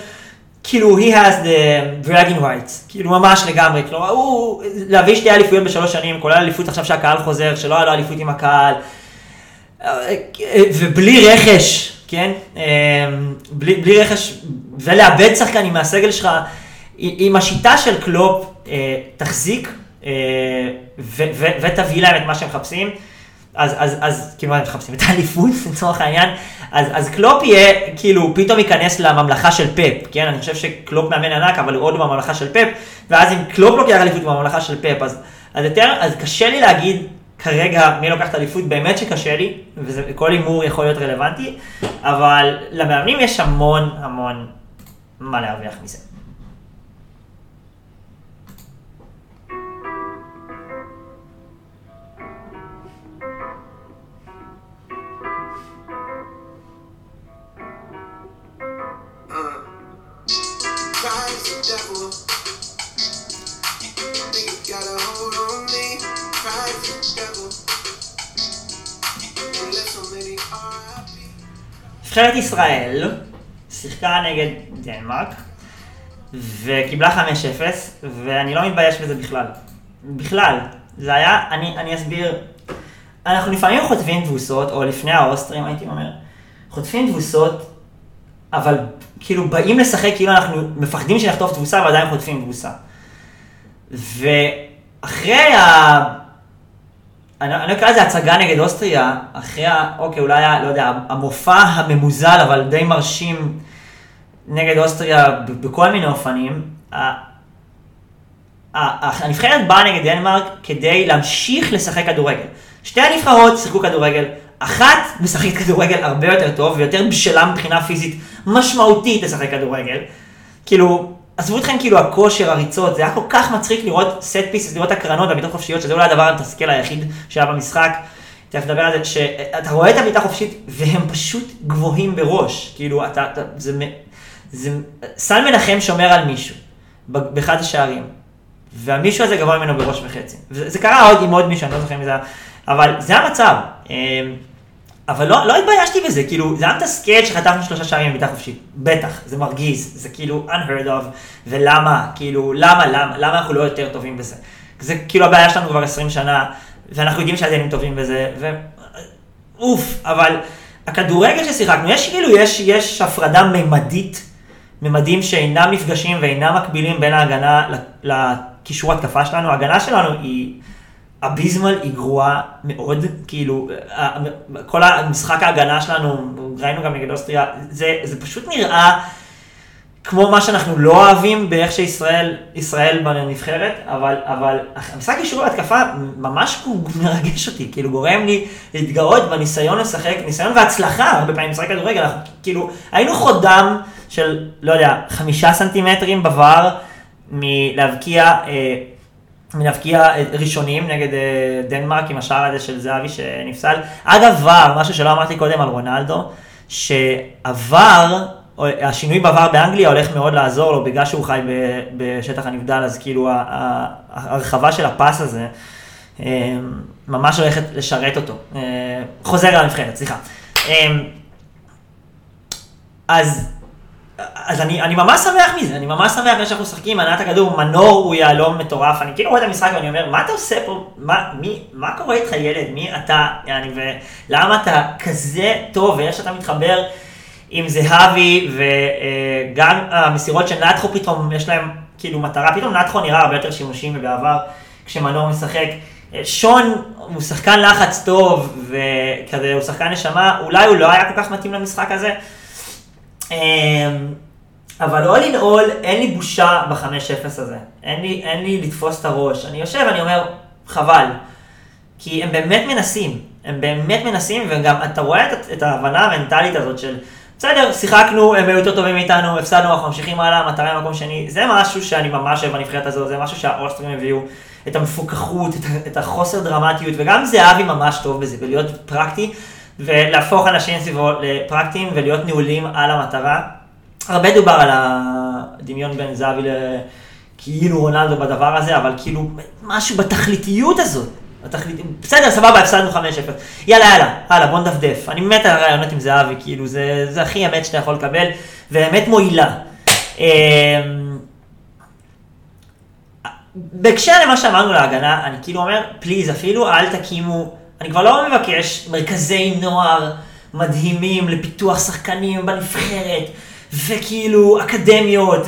כאילו, he has the dragging rights, כאילו ממש לגמרי, כלומר, הוא, להביא שתי אליפויות בשלוש שנים, כולל אליפות עכשיו שהקהל חוזר, שלא היה לו אליפות עם הקהל, ובלי רכש, כן, בלי, בלי רכש, ולאבד שחקנים מהסגל שלך, עם השיטה של קלופ, אה, תחזיק ותביא להם את מה שהם מחפשים. אז, אז, אז כאילו הם מחפשים את האליפות לצורך העניין, אז, אז קלופ יהיה, כאילו, פתאום ייכנס לממלכה של פפ, כן? אני חושב שקלופ מאמן ענק, אבל הוא עוד בממלכה של פפ, ואז אם קלופ לוקח אליפות בממלכה של פפ, אז, אז יותר, אז קשה לי להגיד כרגע מי לוקח את האליפות, באמת שקשה לי, וכל הימור יכול להיות רלוונטי, אבל למאמנים יש המון המון מה להרוויח מזה. נבחרת ישראל שיחקה נגד דנמרק וקיבלה 5-0 ואני לא מתבייש בזה בכלל. בכלל. זה היה, אני, אני אסביר. אנחנו לפעמים חוטפים תבוסות, או לפני האוסטרים הייתי אומר, חוטפים תבוסות, אבל כאילו באים לשחק כאילו אנחנו מפחדים שנחטוף תבוסה ועדיין חוטפים תבוסה. ואחרי ה... אני אקרא לזה הצגה נגד אוסטריה, אחרי, אוקיי, אולי, לא יודע, המופע הממוזל, אבל די מרשים נגד אוסטריה בכל מיני אופנים. הנבחרת באה נגד דנמרק כדי להמשיך לשחק כדורגל. שתי הנבחרות שיחקו כדורגל, אחת משחקת כדורגל הרבה יותר טוב ויותר בשלה מבחינה פיזית משמעותית לשחק כדורגל. כאילו, עזבו אתכם כאילו הכושר, הריצות, זה היה כל כך מצחיק לראות סט פיסס, לראות הקרנות והבעיטות חופשיות, שזה אולי הדבר המתסכל היחיד שהיה במשחק. תכף נדבר על זה, שאתה רואה את הבעיטה חופשית והם פשוט גבוהים בראש. כאילו, אתה, אתה זה, זה, סל מנחם שומר על מישהו באחד השערים, והמישהו הזה גבוה ממנו בראש וחצי. זה קרה עוד עם עוד מישהו, אני לא זוכר אם זה היה, אבל זה המצב. אבל לא, לא התביישתי בזה, כאילו, זה היה מתסכל שחטפנו שלושה שערים בביתה חופשית. בטח, זה מרגיז, זה כאילו unheard of, ולמה, כאילו, למה, למה, למה אנחנו לא יותר טובים בזה? זה כאילו הבעיה שלנו כבר 20 שנה, ואנחנו יודעים שהדיינים טובים בזה, ו... אוף, אבל הכדורגל ששיחקנו, יש כאילו, יש, יש הפרדה ממדית, ממדים שאינם נפגשים ואינם מקבילים בין ההגנה לקישור התקפה שלנו. ההגנה שלנו היא... אביזמל היא גרועה מאוד, כאילו, כל המשחק ההגנה שלנו, ראינו גם נגד אוסטריה, זה, זה פשוט נראה כמו מה שאנחנו לא אוהבים באיך שישראל, ישראל בנבחרת, אבל, אבל המשחק אישור להתקפה ממש מרגש אותי, כאילו גורם לי להתגאות בניסיון לשחק, ניסיון והצלחה, הרבה פעמים משחק כדורגל, אנחנו כאילו, היינו חודם של, לא יודע, חמישה סנטימטרים בVAR מלהבקיע אה, מלהבקיע ראשונים נגד אה, דנמרק עם השער הזה של זהבי שנפסל. אגב, ור, משהו שלא אמרתי קודם על רונלדו, שעבר, השינוי בעבר באנגליה הולך מאוד לעזור לו, בגלל שהוא חי בשטח הנבדל, אז כאילו ההרחבה של הפס הזה אה, ממש הולכת לשרת אותו. אה, חוזר לנבחרת, סליחה. אז אז אני, אני ממש שמח מזה, אני ממש שמח שאנחנו משחקים, הנעת הכדור, מנור הוא יהלום מטורף, אני כאילו רואה את המשחק ואני אומר, מה אתה עושה פה, מה, מי, מה קורה איתך ילד, מי אתה, יעני, ולמה אתה כזה טוב, ואיך שאתה מתחבר עם זהבי, וגם המסירות של נתחו פתאום, יש להם כאילו מטרה, פתאום נתחו נראה הרבה יותר שימושי מבעבר, כשמנור משחק. שון הוא שחקן לחץ טוב, וכזה הוא שחקן נשמה, אולי הוא לא היה כל כך מתאים למשחק הזה. אמ, אבל all in all, אין לי בושה ב-5-0 הזה. אין לי, אין לי לתפוס את הראש. אני יושב, אני אומר, חבל. כי הם באמת מנסים. הם באמת מנסים, וגם אתה רואה את, את ההבנה המנטלית הזאת של, בסדר, שיחקנו, הם היו יותר טובים מאיתנו, הפסדנו, אנחנו ממשיכים הלאה, מטרה במקום שני. זה משהו שאני ממש אוהב בנבחרת הזו, זה משהו שהאוסטרים הביאו. את המפוקחות, את, את החוסר דרמטיות, וגם זהבי ממש טוב בזה, בלהיות פרקטי. ולהפוך אנשים סביבו לפרקטיים ולהיות נעולים על המטרה. הרבה דובר על הדמיון בין זהבי לכאילו רונלדו בדבר הזה, אבל כאילו משהו בתכליתיות הזאת. התכלית... בסדר, סבבה, הפסדנו 5-0. יאללה, יאללה, הלאה, בוא נדפדף. אני מת על הרעיונות עם זהבי, כאילו, זה, זה הכי אמת שאתה יכול לקבל, ואמת מועילה. אמ, בהקשר למה שאמרנו להגנה, אני כאילו אומר, פליז, אפילו אל תקימו אני כבר לא מבקש מרכזי נוער מדהימים לפיתוח שחקנים בנבחרת, וכאילו אקדמיות,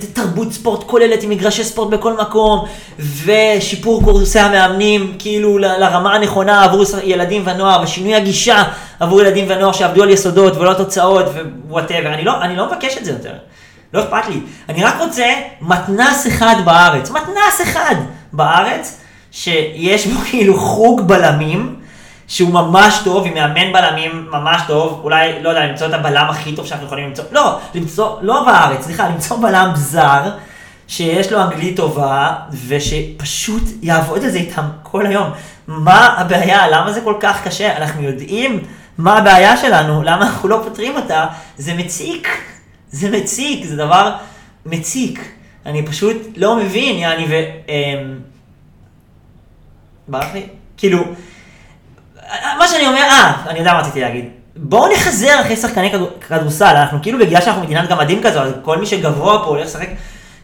ותרבות ספורט כוללת עם מגרשי ספורט בכל מקום, ושיפור קורסי המאמנים כאילו לרמה הנכונה עבור ילדים ונוער, ושינוי הגישה עבור ילדים ונוער שעבדו על יסודות ולא תוצאות ו whatever. אני, לא, אני לא מבקש את זה יותר. לא אכפת לי. אני רק רוצה מתנס אחד בארץ. מתנס אחד בארץ. שיש בו כאילו חוג בלמים, שהוא ממש טוב, עם מאמן בלמים ממש טוב, אולי, לא יודע, למצוא את הבלם הכי טוב שאנחנו יכולים למצוא, לא, למצוא, לא בארץ, סליחה, למצוא בלם זר, שיש לו אנגלית טובה, ושפשוט יעבוד על זה איתם כל היום. מה הבעיה? למה זה כל כך קשה? אנחנו יודעים מה הבעיה שלנו, למה אנחנו לא פותרים אותה, זה מציק. זה מציק, זה דבר מציק. אני פשוט לא מבין, יעני, ו... אמ, ברח לי? כאילו, מה שאני אומר, אה, אני יודע מה רציתי להגיד. בואו נחזר אחרי שחקני כדורסל, אנחנו כאילו בגלל שאנחנו מדינת גמדים כזו, אז כל מי שגבוה פה הולך לשחק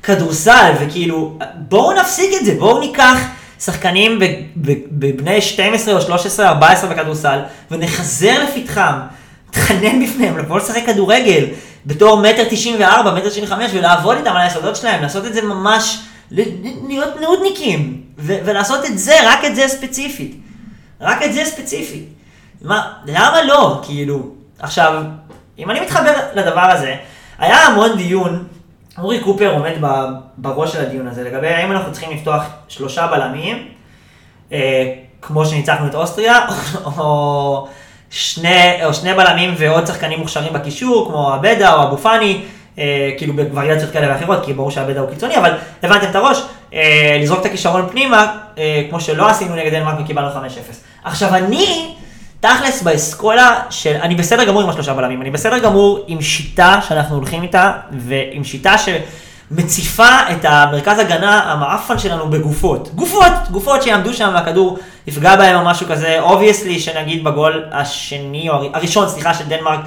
כדורסל, וכאילו, בואו נפסיק את זה, בואו ניקח שחקנים בבני 12 או 13 או 14 בכדורסל, ונחזר לפתחם, נתחנן בפניהם, לבוא לשחק כדורגל, בתור מטר 94, מטר 95, ולעבוד איתם על היסודות שלהם, לעשות את זה ממש... להיות נודניקים, ולעשות את זה, רק את זה ספציפית. רק את זה ספציפית. מה, למה לא? כאילו, עכשיו, אם אני מתחבר לדבר הזה, היה המון דיון אורי קופר עומד בראש של הדיון הזה, לגבי האם אנחנו צריכים לפתוח שלושה בלמים, אה, כמו שניצחנו את אוסטריה, או שני, או שני בלמים ועוד שחקנים מוכשרים בקישור, כמו עבדה או אבו פאני, אה, כאילו בווריאציות כאלה ואחרות, כי ברור שעבדה הוא קיצוני, אבל הבנתם את הראש, אה, לזרוק את הכישרון פנימה, אה, כמו שלא עשינו נגד דנמרק וקיבלנו 5-0. עכשיו אני, תכלס באסכולה של, אני בסדר גמור עם השלושה בלמים, אני בסדר גמור עם שיטה שאנחנו הולכים איתה, ועם שיטה שמציפה את המרכז הגנה המעפן שלנו בגופות. גופות, גופות שיעמדו שם והכדור יפגע בהם או משהו כזה, obviously שנגיד בגול השני, או הר- הראשון, סליחה, של דנמרק,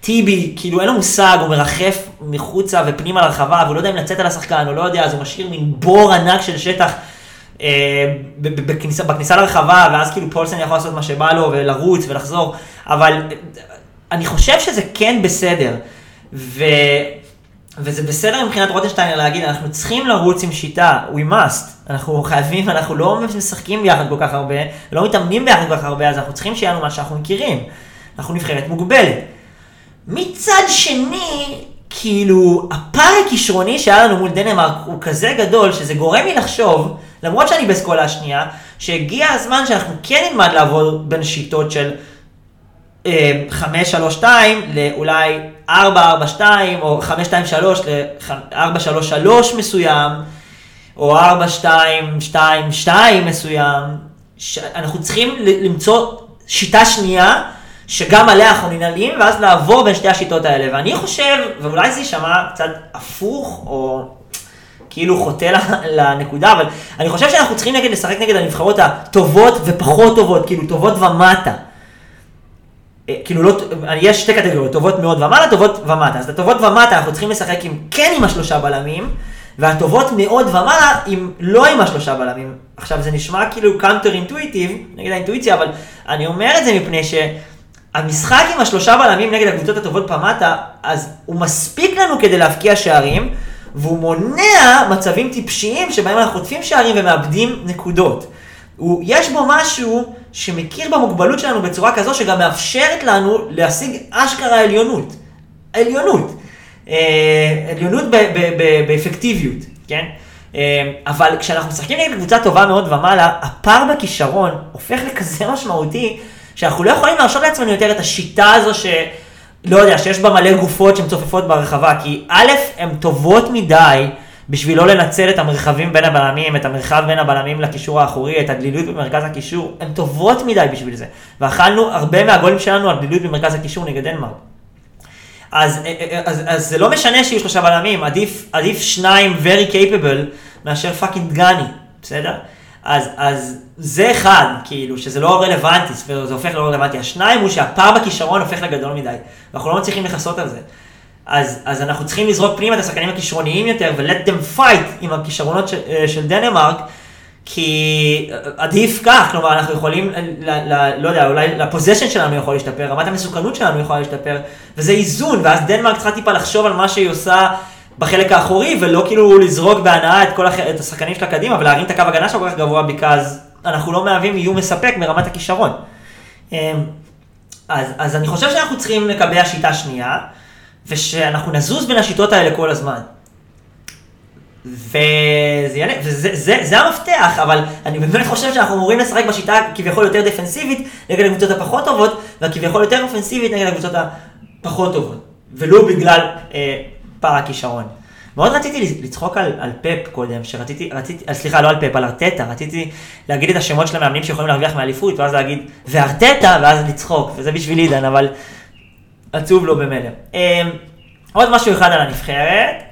טיבי, כאילו אין לו מושג, הוא מרחף מחוצה ופנימה לרחבה, והוא לא יודע אם לצאת על השחקן, הוא לא יודע, אז הוא משאיר מין בור ענק של שטח. אה, בכניסה, בכניסה לרחבה, ואז כאילו פולסן יכול לעשות מה שבא לו, ולרוץ ולחזור, אבל אה, אני חושב שזה כן בסדר, ו... וזה בסדר מבחינת רוטנשטיינר להגיד, אנחנו צריכים לרוץ עם שיטה, we must, אנחנו חייבים, אנחנו לא משחקים ביחד כל כך הרבה, לא מתאמנים ביחד כל כך הרבה, אז אנחנו צריכים שיהיה לנו מה שאנחנו מכירים, אנחנו נבחרת מוגבלת. מצד שני, כאילו, הפער הכישרוני שהיה לנו מול דנמרק הוא כזה גדול, שזה גורם לי לחשוב, למרות שאני באסכולה השנייה, שהגיע הזמן שאנחנו כן נלמד לעבוד בין שיטות של אה, 5-3-2 לאולי 4-4-2, או 5-2-3 ל-4-3-3 מסוים, או 4-2-2-2 מסוים. ש- אנחנו צריכים למצוא שיטה שנייה, שגם עליה אנחנו ננעלים, ואז לעבור בין שתי השיטות האלה. ואני חושב, ואולי זה יישמע קצת הפוך, או כאילו חוטא לנקודה, אבל אני חושב שאנחנו צריכים נגד לשחק נגד הנבחרות הטובות ופחות טובות, כאילו טובות ומטה. אה, כאילו לא, יש שתי קטגוריות, טובות מאוד ומעלה, טובות ומטה. אז הטובות ומטה אנחנו צריכים לשחק עם, כן עם השלושה בלמים, והטובות מאוד ומעלה עם לא עם השלושה בלמים. עכשיו זה נשמע כאילו counter intuitive, נגד האינטואיציה, אבל אני אומר את זה מפני שהמשחק עם השלושה בלמים נגד הקבוצות הטובות ומטה, אז הוא מספיק לנו כדי להבקיע שערים, והוא מונע מצבים טיפשיים שבהם אנחנו חוטפים שערים ומאבדים נקודות. הוא, יש בו משהו שמכיר במוגבלות שלנו בצורה כזו שגם מאפשרת לנו להשיג אשכרה עליונות. עליונות. אה, עליונות באפקטיביות, כן? אה, אבל כשאנחנו משחקים נגד קבוצה טובה מאוד ומעלה, הפער בכישרון הופך לכזה משמעותי, שאנחנו לא יכולים להרשות לעצמנו יותר את השיטה הזו ש... לא יודע, שיש בה מלא גופות שמצופפות ברחבה, כי א', הן טובות מדי בשביל לא לנצל את המרחבים בין הבלמים, את המרחב בין הבלמים לקישור האחורי, את הדלילות במרכז הקישור, הן טובות מדי בשביל זה. ואכלנו הרבה מהגולים שלנו על דלילות במרכז הקישור נגד דנמרק. אז, אז, אז זה לא משנה שיהיו שלושה בלמים, עדיף, עדיף שניים very capable מאשר fucking דגני, בסדר? אז, אז זה אחד, כאילו, שזה לא רלוונטי, זה הופך לא רלוונטי. השניים הוא שהפער בכישרון הופך לגדול מדי, ואנחנו לא מצליחים לכסות על זה. אז, אז אנחנו צריכים לזרוק פנימה את השחקנים הכישרוניים יותר, ו-let them fight עם הכישרונות של, של דנמרק, כי עדיף כך, כלומר אנחנו יכולים, ל, ל, לא יודע, אולי לפוזיישן שלנו יכול להשתפר, רמת המסוכנות שלנו יכולה להשתפר, וזה איזון, ואז דנמרק צריכה טיפה לחשוב על מה שהיא עושה בחלק האחורי, ולא כאילו לזרוק בהנאה את כל הח... את השחקנים שלה קדימה, ולהרים את הקו הגנה שלה כל כך גבוה, בגלל אנחנו לא מהווים איום מספק ברמת הכישרון. אמ, אז, אז אני חושב שאנחנו צריכים לקבע שיטה שנייה, ושאנחנו נזוז בין השיטות האלה כל הזמן. וזה, יעלה, וזה זה, זה המפתח, אבל אני באמת חושב שאנחנו אמורים לשחק בשיטה כביכול יותר דפנסיבית נגד הקבוצות הפחות טובות, וכביכול יותר אופנסיבית נגד הקבוצות הפחות טובות, ולא בגלל אה, פער הכישרון. מאוד רציתי לצחוק על, על פפ קודם, שרציתי, רציתי, אה, סליחה, לא על פפ, על ארטטה, רציתי להגיד את השמות של המאמנים שיכולים להרוויח מאליפות, ואז להגיד, וארטטה, ואז לצחוק, וזה בשביל עידן, אבל עצוב לו במילא. אה, עוד משהו אחד על הנבחרת,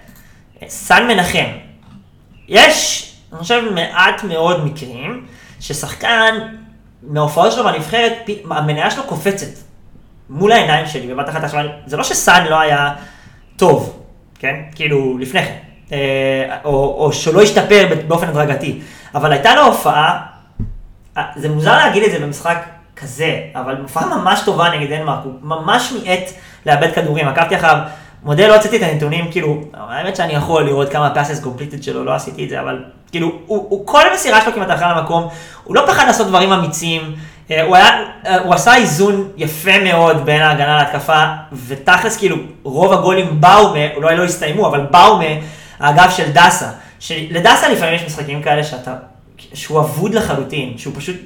סן מנחם. יש, אני חושב, מעט מאוד מקרים ששחקן מההופעות שלו בנבחרת, המניה שלו קופצת מול העיניים שלי בבת אחת. עכשיו, זה לא שסן לא היה טוב, כן? כאילו, לפני כן. אה, או, או שלא השתפר באופן הדרגתי. אבל הייתה לו הופעה, אה, זה מוזר להגיד את זה במשחק כזה, אבל הופעה ממש טובה נגד דנמרק, הוא ממש מיעט לאבד כדורים, עקבתי אחריו, מודה לא הוצאתי את הנתונים, כאילו, האמת שאני יכול לראות כמה passes completed שלו, לא עשיתי את זה, אבל כאילו, הוא, הוא כל המסירה שלו כמעט הלכה למקום, הוא לא פחד לעשות דברים אמיצים, הוא, היה, אה, הוא עשה איזון יפה מאוד בין ההגנה להתקפה, ותכלס כאילו, רוב הגולים באו, אולי לא הסתיימו, אבל באו מהאגף של דסה, שלדסה לפעמים יש משחקים כאלה שאתה, שהוא אבוד לחלוטין, שהוא פשוט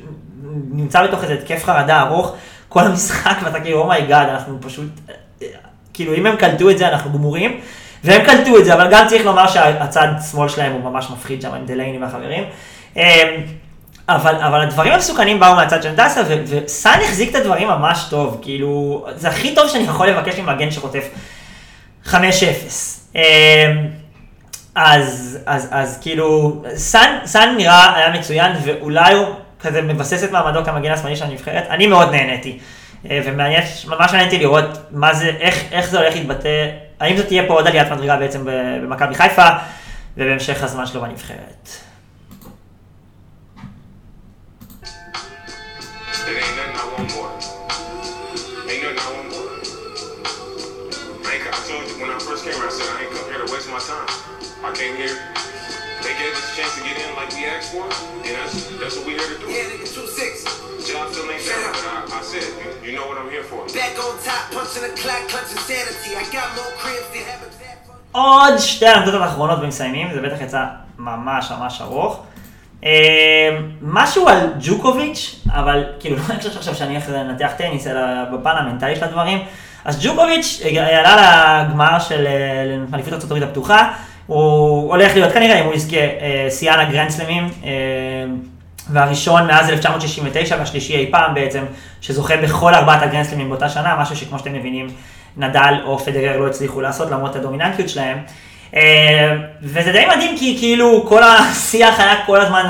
נמצא בתוך איזה התקף חרדה ארוך כל המשחק, ואתה כאילו, oh my god, אנחנו פשוט, כאילו אם הם קלטו את זה אנחנו גמורים, והם קלטו את זה, אבל גם צריך לומר שהצד שמאל שלהם הוא ממש מפחיד שם עם דלייני והחברים. אבל, אבל הדברים המסוכנים באו מהצד של דסה, וסאן החזיק את הדברים ממש טוב, כאילו, זה הכי טוב שאני יכול לבקש ממגן שחוטף 5-0. אמ, אז, אז, אז כאילו, סאן, סאן נראה היה מצוין, ואולי הוא כזה מבסס את מעמדו כמגן השמאלי של הנבחרת. אני מאוד נהניתי, אה, ומעניין, ממש מעניין אותי לראות מה זה, איך, איך זה הולך להתבטא, האם זאת תהיה פה עוד עליית מדרגה בעצם במכבי חיפה, ובהמשך הזמן שלו בנבחרת. I came here. They gave us a chance to get in like we asked for, and that's that's what we here to do. Yeah, nigga, two six. Job still ain't done, but I, I said, you, you know what I'm here for. Back on top, punching the clock, clutching sanity. I got more cribs than have עוד שתי אנקדוטות אחרונות ומסיימים, זה בטח יצא ממש ממש ארוך. משהו על ג'וקוביץ', אבל כאילו לא חושב עכשיו שאני הולך לנתח טניס, אלא בפן המנטלי של הדברים. אז ג'וקוביץ' עלה לגמר של אליפות ארצות הברית הפתוחה, הוא הולך להיות כנראה, אם הוא יזכה, אה, שיאן הגרנדסלמים, אה, והראשון מאז 1969 והשלישי אי פעם בעצם, שזוכה בכל ארבעת הגרנדסלמים באותה שנה, משהו שכמו שאתם מבינים, נדל או פדרר לא הצליחו לעשות למרות הדומיננטיות שלהם. אה, וזה די מדהים כי כאילו כל השיח היה כל הזמן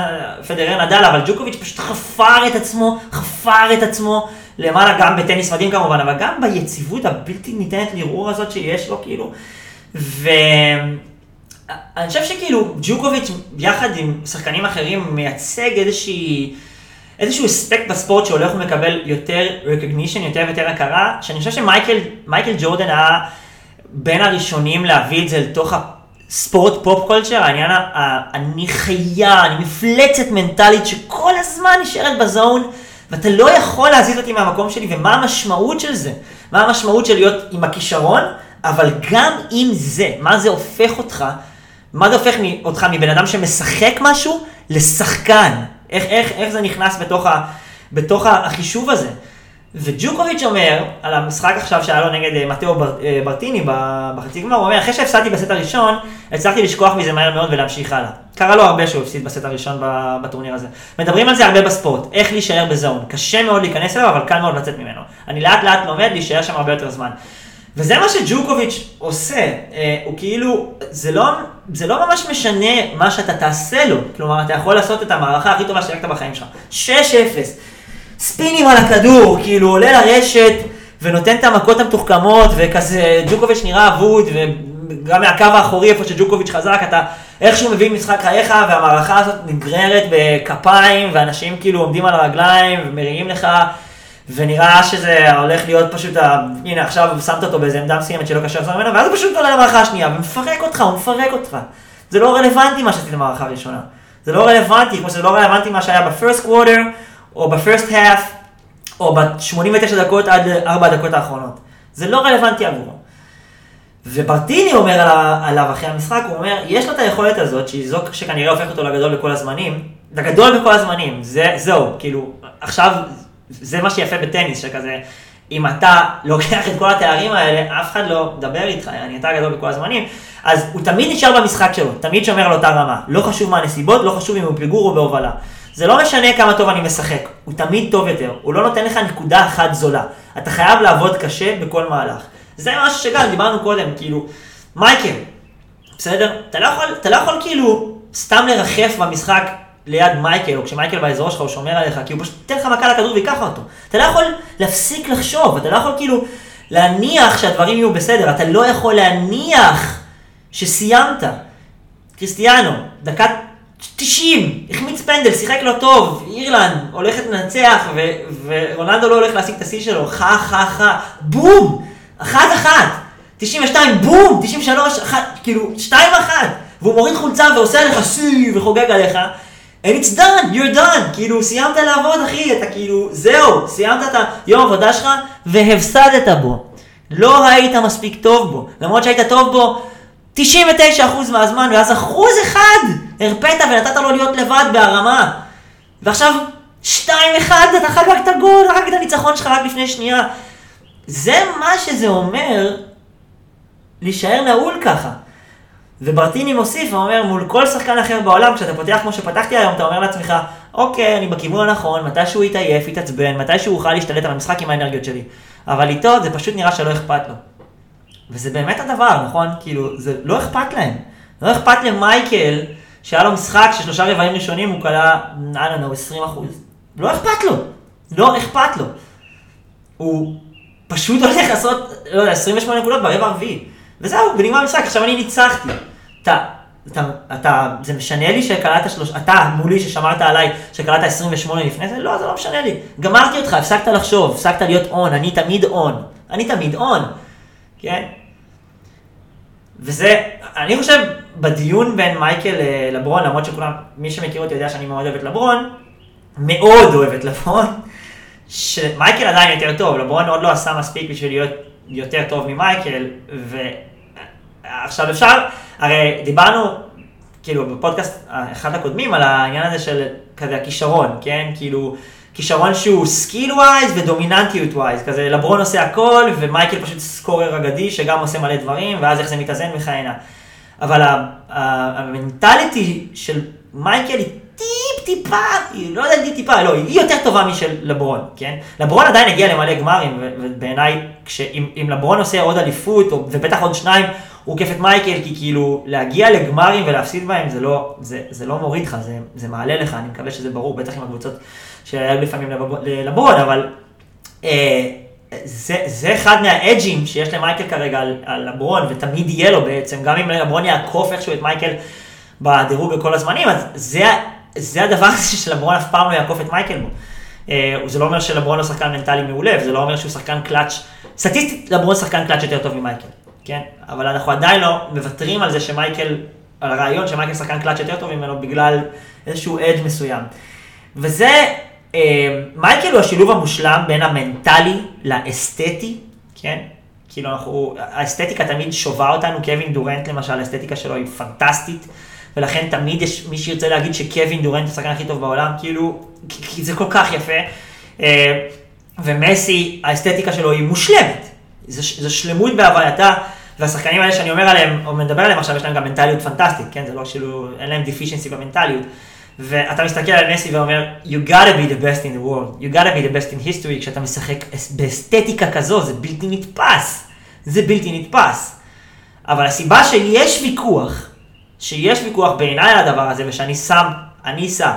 פדרר נדל, אבל ג'וקוביץ' פשוט חפר את עצמו, חפר את עצמו למעלה גם בטניס מדהים כמובן, אבל גם ביציבות הבלתי ניתנת לערעור הזאת שיש לו כאילו. ו... אני חושב שכאילו ג'וקוביץ' יחד עם שחקנים אחרים מייצג איזושהי, איזשהו אספקט בספורט שהולך ומקבל יותר recognition, יותר ויותר הכרה, שאני חושב שמייקל ג'ורדן היה בין הראשונים להביא את זה לתוך הספורט פופ קולצ'ר, העניין, אני חיה, אני מפלצת מנטלית שכל הזמן נשארת בזון, ואתה לא יכול להזיז אותי מהמקום שלי, ומה המשמעות של זה? מה המשמעות של להיות עם הכישרון, אבל גם עם זה, מה זה הופך אותך מה זה הופך אותך מבן אדם שמשחק משהו לשחקן? איך, איך, איך זה נכנס בתוך, ה, בתוך החישוב הזה? וג'וקוביץ' אומר, על המשחק עכשיו שהיה לו נגד אה, מתאו בר, אה, ברטיני בחצי גמר, הוא אומר, אחרי שהפסדתי בסט הראשון, הצלחתי לשכוח מזה מהר מאוד ולהמשיך הלאה. קרה לו הרבה שהוא הפסיד בסט הראשון בטורניר הזה. מדברים על זה הרבה בספורט, איך להישאר בזון. קשה מאוד להיכנס אליו, אבל קל מאוד לצאת ממנו. אני לאט לאט לומד להישאר שם הרבה יותר זמן. וזה מה שג'וקוביץ' עושה, אה, הוא כאילו, זה לא, זה לא ממש משנה מה שאתה תעשה לו, כלומר, אתה יכול לעשות את המערכה הכי טובה שהלכת בחיים שלך. 6-0, ספינים על הכדור, כאילו עולה לרשת ונותן את המכות המתוחכמות, וכזה ג'וקוביץ' נראה אבוד, וגם מהקו האחורי איפה שג'וקוביץ' חזק, אתה איכשהו מבין משחק חייך, והמערכה הזאת נגררת בכפיים, ואנשים כאילו עומדים על הרגליים ומריעים לך. ונראה שזה הולך להיות פשוט, ה... הנה עכשיו שמת אותו באיזה עמדה מסוימת שלא קשה לעשות ממנו, ואז הוא פשוט עולה למערכה השנייה ומפרק אותך, הוא מפרק אותך. זה לא רלוונטי מה שעשית במערכה הראשונה. זה לא רלוונטי, כמו שזה לא רלוונטי מה שהיה בפרסט קוורטר, או בפרסט האף, או ב-89 דקות עד 4 הדקות האחרונות. זה לא רלוונטי עבורו. וברטיני אומר עליו אחרי המשחק, הוא אומר, יש לו את היכולת הזאת, שהיא זו שכנראה הופכת אותו לגדול בכל הזמנים, לגדול בכל הזמנים, זה, זהו, כאילו, עכשיו זה מה שיפה בטניס, שכזה, אם אתה לוקח את כל התארים האלה, אף אחד לא מדבר איתך, אני אתה גדול בכל הזמנים, אז הוא תמיד נשאר במשחק שלו, תמיד שומר על אותה רמה. לא חשוב מה הנסיבות, לא חשוב אם הוא פיגור או בהובלה. זה לא משנה כמה טוב אני משחק, הוא תמיד טוב יותר, הוא לא נותן לך נקודה אחת זולה. אתה חייב לעבוד קשה בכל מהלך. זה משהו שגם דיברנו קודם, כאילו, מייקל, בסדר? אתה לא יכול, אתה לא יכול כאילו סתם לרחף במשחק ליד מייקל, או כשמייקל באזור שלך, הוא שומר עליך, כי הוא פשוט ייתן לך מכה לכדור ויקח אותו. אתה לא יכול להפסיק לחשוב, אתה לא יכול כאילו להניח שהדברים יהיו בסדר, אתה לא יכול להניח שסיימת. קריסטיאנו, דקה 90, החמיץ פנדל, שיחק לא טוב, אירלנד הולכת לנצח, ו- ורונלדו לא הולך להשיג את השיא שלו, חה חה חה, בום! אחת אחת! 92, בום! 93, אחת, כאילו, שתיים אחת! והוא מוריד חולצה ועושה עליך שיא וחוגג עליך, And it's done, you're done, כאילו סיימת לעבוד אחי, אתה כאילו, זהו, סיימת את היום העבודה שלך והפסדת בו. לא היית מספיק טוב בו, למרות שהיית טוב בו 99% מהזמן, ואז אחוז אחד הרפאת ונתת לו להיות לבד בהרמה. ועכשיו, 2-1, אתה חגג את הגול, רק את הניצחון שלך רק לפני שנייה. זה מה שזה אומר להישאר נעול ככה. וברטיני מוסיף ואומר, מול כל שחקן אחר בעולם, כשאתה פותח כמו שפתחתי היום, אתה אומר לעצמך, אוקיי, אני בכיוון הנכון, מתי שהוא יתעייף, יתעצבן, מתי שהוא יוכל להשתלט על המשחק עם האנרגיות שלי. אבל איתו זה פשוט נראה שלא אכפת לו. וזה באמת הדבר, נכון? כאילו, זה לא אכפת להם. לא אכפת למייקל, שהיה לו משחק ששלושה רבעים ראשונים הוא כלה, I don't know, 20 אחוז. לא אכפת לו. לא אכפת לו. הוא פשוט הולך לעשות, לא יודע, 28 נקודות ברבע הרביעי. וזהו, ונגמר המשחק, עכשיו אני ניצחתי. אתה, אתה, אתה, זה משנה לי שקלעת שלוש, אתה מולי ששמרת עליי, שקלעת 28 לפני זה? לא, זה לא משנה לי. גמרתי אותך, הפסקת לחשוב, הפסקת להיות און, אני תמיד און. אני תמיד און, כן? וזה, אני חושב, בדיון בין מייקל אה, לברון, למרות שכולם, מי שמכיר אותי יודע שאני מאוד אוהב את לברון, מאוד אוהב את לברון, שמייקל עדיין יותר טוב, לברון עוד לא עשה מספיק בשביל להיות יותר טוב ממייקל, ועכשיו אפשר, הרי דיברנו, כאילו בפודקאסט אחד הקודמים על העניין הזה של כזה הכישרון, כן? כאילו, כישרון שהוא skill wise ודומיננטיות wise, כזה לברון עושה הכל ומייקל פשוט scorer אגדי שגם עושה מלא דברים ואז איך זה מתאזן וכהנה. אבל ה mentality של מייקל היא טיפ טיפה, היא לא יודעת טיפה, לא, היא יותר טובה משל לברון, כן? לברון עדיין הגיע למלא גמרים, ובעיניי, אם לברון עושה עוד אליפות, ובטח עוד שניים, הוא עוקף את מייקל, כי כאילו, להגיע לגמרים ולהפסיד בהם, זה לא, זה, זה לא מוריד לך, זה, זה מעלה לך, אני מקווה שזה ברור, בטח עם הקבוצות שהיו לפעמים לברון, אבל אה, זה, זה אחד מהאג'ים שיש למייקל כרגע על, על לברון, ותמיד יהיה לו בעצם, גם אם לברון יעקוף איכשהו את מייקל בדירוג בכל הזמנים, אז זה זה הדבר הזה שלברון אף פעם לא יעקוף את מייקל בו. אה, זה לא אומר שלברון הוא שחקן מנטלי מעולה, זה לא אומר שהוא שחקן קלאץ', סטטיסטית לברון שחקן קלאץ' יותר טוב ממייקל, כן? אבל אנחנו עדיין לא מוותרים על זה שמייקל, על הרעיון שמייקל שחקן קלאץ' יותר טוב ממנו בגלל איזשהו edge מסוים. וזה, אה, מייקל הוא השילוב המושלם בין המנטלי לאסתטי, כן? כאילו אנחנו, האסתטיקה תמיד שובה אותנו, קווין דורנט למשל, האסתטיקה שלו היא פנטסטית. ולכן תמיד יש מי שירצה להגיד שקווין דורנט הוא השחקן הכי טוב בעולם, כאילו, כי זה כל כך יפה. אה, ומסי, האסתטיקה שלו היא מושלמת. זו שלמות בהווייתה, והשחקנים האלה שאני אומר עליהם, או מדבר עליהם עכשיו, יש להם גם מנטליות פנטסטית, כן? זה לא כאילו, אין להם deficiency במנטליות. ואתה מסתכל על מסי ואומר, you gotta be the best in the world, you gotta be the best in history, כשאתה משחק באסתטיקה כזו, זה בלתי נתפס. זה בלתי נתפס. אבל הסיבה שיש ויכוח, שיש ויכוח בעיניי על הדבר הזה, ושאני שם, אני שם,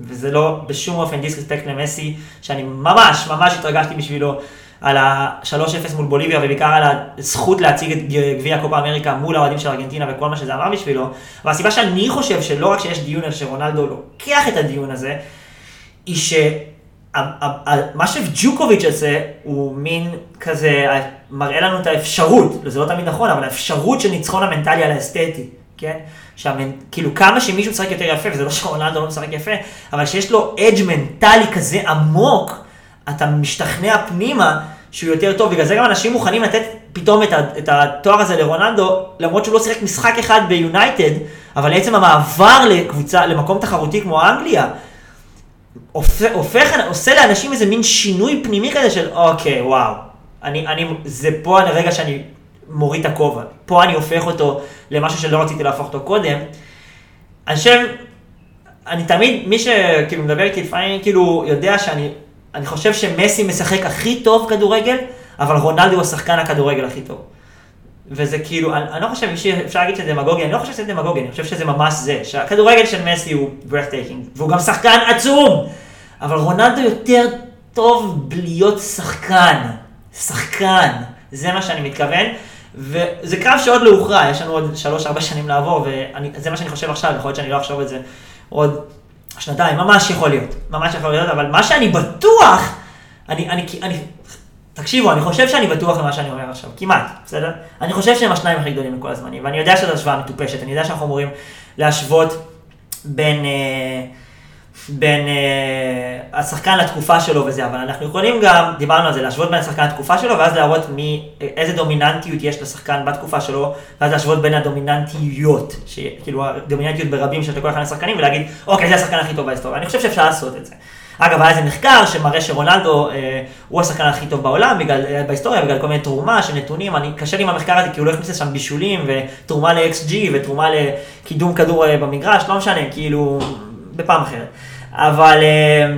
וזה לא בשום אופן דיסקספקט למסי, שאני ממש ממש התרגשתי בשבילו על ה-3-0 מול בוליביה, ובעיקר על הזכות להציג את גביע קופה אמריקה מול האוהדים של ארגנטינה וכל מה שזה אמר בשבילו, והסיבה שאני חושב שלא רק שיש דיון, אלא שרונלדו לוקח את הדיון הזה, היא ש... מה שג'וקוביץ' עושה הוא מין כזה, מראה לנו את האפשרות, זה לא תמיד נכון, אבל האפשרות של ניצחון המנטלי על האסתטי, כן? שהמנ... כאילו כמה שמישהו משחק יותר יפה, וזה לא שרונלדו לא משחק יפה, אבל שיש לו אדג' מנטלי כזה עמוק, אתה משתכנע פנימה שהוא יותר טוב, בגלל זה גם אנשים מוכנים לתת פתאום את. את התואר הזה לרונלדו, למרות שהוא לא שיחק משחק אחד ביונייטד, אבל עצם המעבר לקבוצה, למקום תחרותי כמו אנגליה, הופך, הופך, עושה לאנשים איזה מין שינוי פנימי כזה של אוקיי, וואו, אני, אני, זה פה הרגע שאני מוריד את הכובע. פה אני הופך אותו למשהו שלא רציתי להפוך אותו קודם. אני חושב, אני תמיד, מי שכאילו מדבר איתי לפעמים, כאילו יודע שאני, אני חושב שמסי משחק הכי טוב כדורגל, אבל רונלדו הוא השחקן הכדורגל הכי טוב. וזה כאילו, אני, אני לא חושב שאפשר להגיד שזה דמגוגיה, אני לא חושב שזה דמגוגיה, אני חושב שזה ממש זה, שהכדורגל של מסי הוא breathtaking, והוא גם שחקן עצום, אבל רונלדו יותר טוב בלהיות שחקן, שחקן, זה מה שאני מתכוון, וזה קרב שעוד לא הוכרע, יש לנו עוד שלוש-ארבע שנים לעבור, וזה מה שאני חושב עכשיו, יכול להיות שאני לא אחשוב את זה עוד שנתיים, ממש יכול להיות, ממש יכול להיות, אבל מה שאני בטוח, אני, אני, אני, תקשיבו, אני חושב שאני בטוח במה שאני אומר עכשיו, כמעט, בסדר? אני חושב שהם השניים הכי גדולים מכל הזמנים, ואני יודע שזו השוואה מטופשת, אני יודע שאנחנו אמורים להשוות בין, אה, בין uh, השחקן לתקופה שלו וזה, אבל אנחנו יכולים גם, דיברנו על זה, להשוות בין השחקן לתקופה שלו, ואז להראות מי, איזה דומיננטיות יש לשחקן בתקופה שלו, ואז להשוות בין הדומיננטיות, כאילו הדומיננטיות ברבים של כל אחד מהשחקנים, ולהגיד, אוקיי, זה השחקן הכי טוב בהיסטוריה. אני חושב שאפשר לעשות את זה. אגב, היה איזה מחקר שמראה שרונלדו אה, הוא השחקן הכי טוב בעולם בגלל, אה, בהיסטוריה, בגלל כל מיני תרומה של נתונים, אני קשה לי עם המחקר הזה כי הוא לא הכניס לשם בישולים, ותרומה ל-XG, ותרומה לקידום כדור אה, במגרש, לא משנה, כאילו, בפעם אחרת. אבל אה,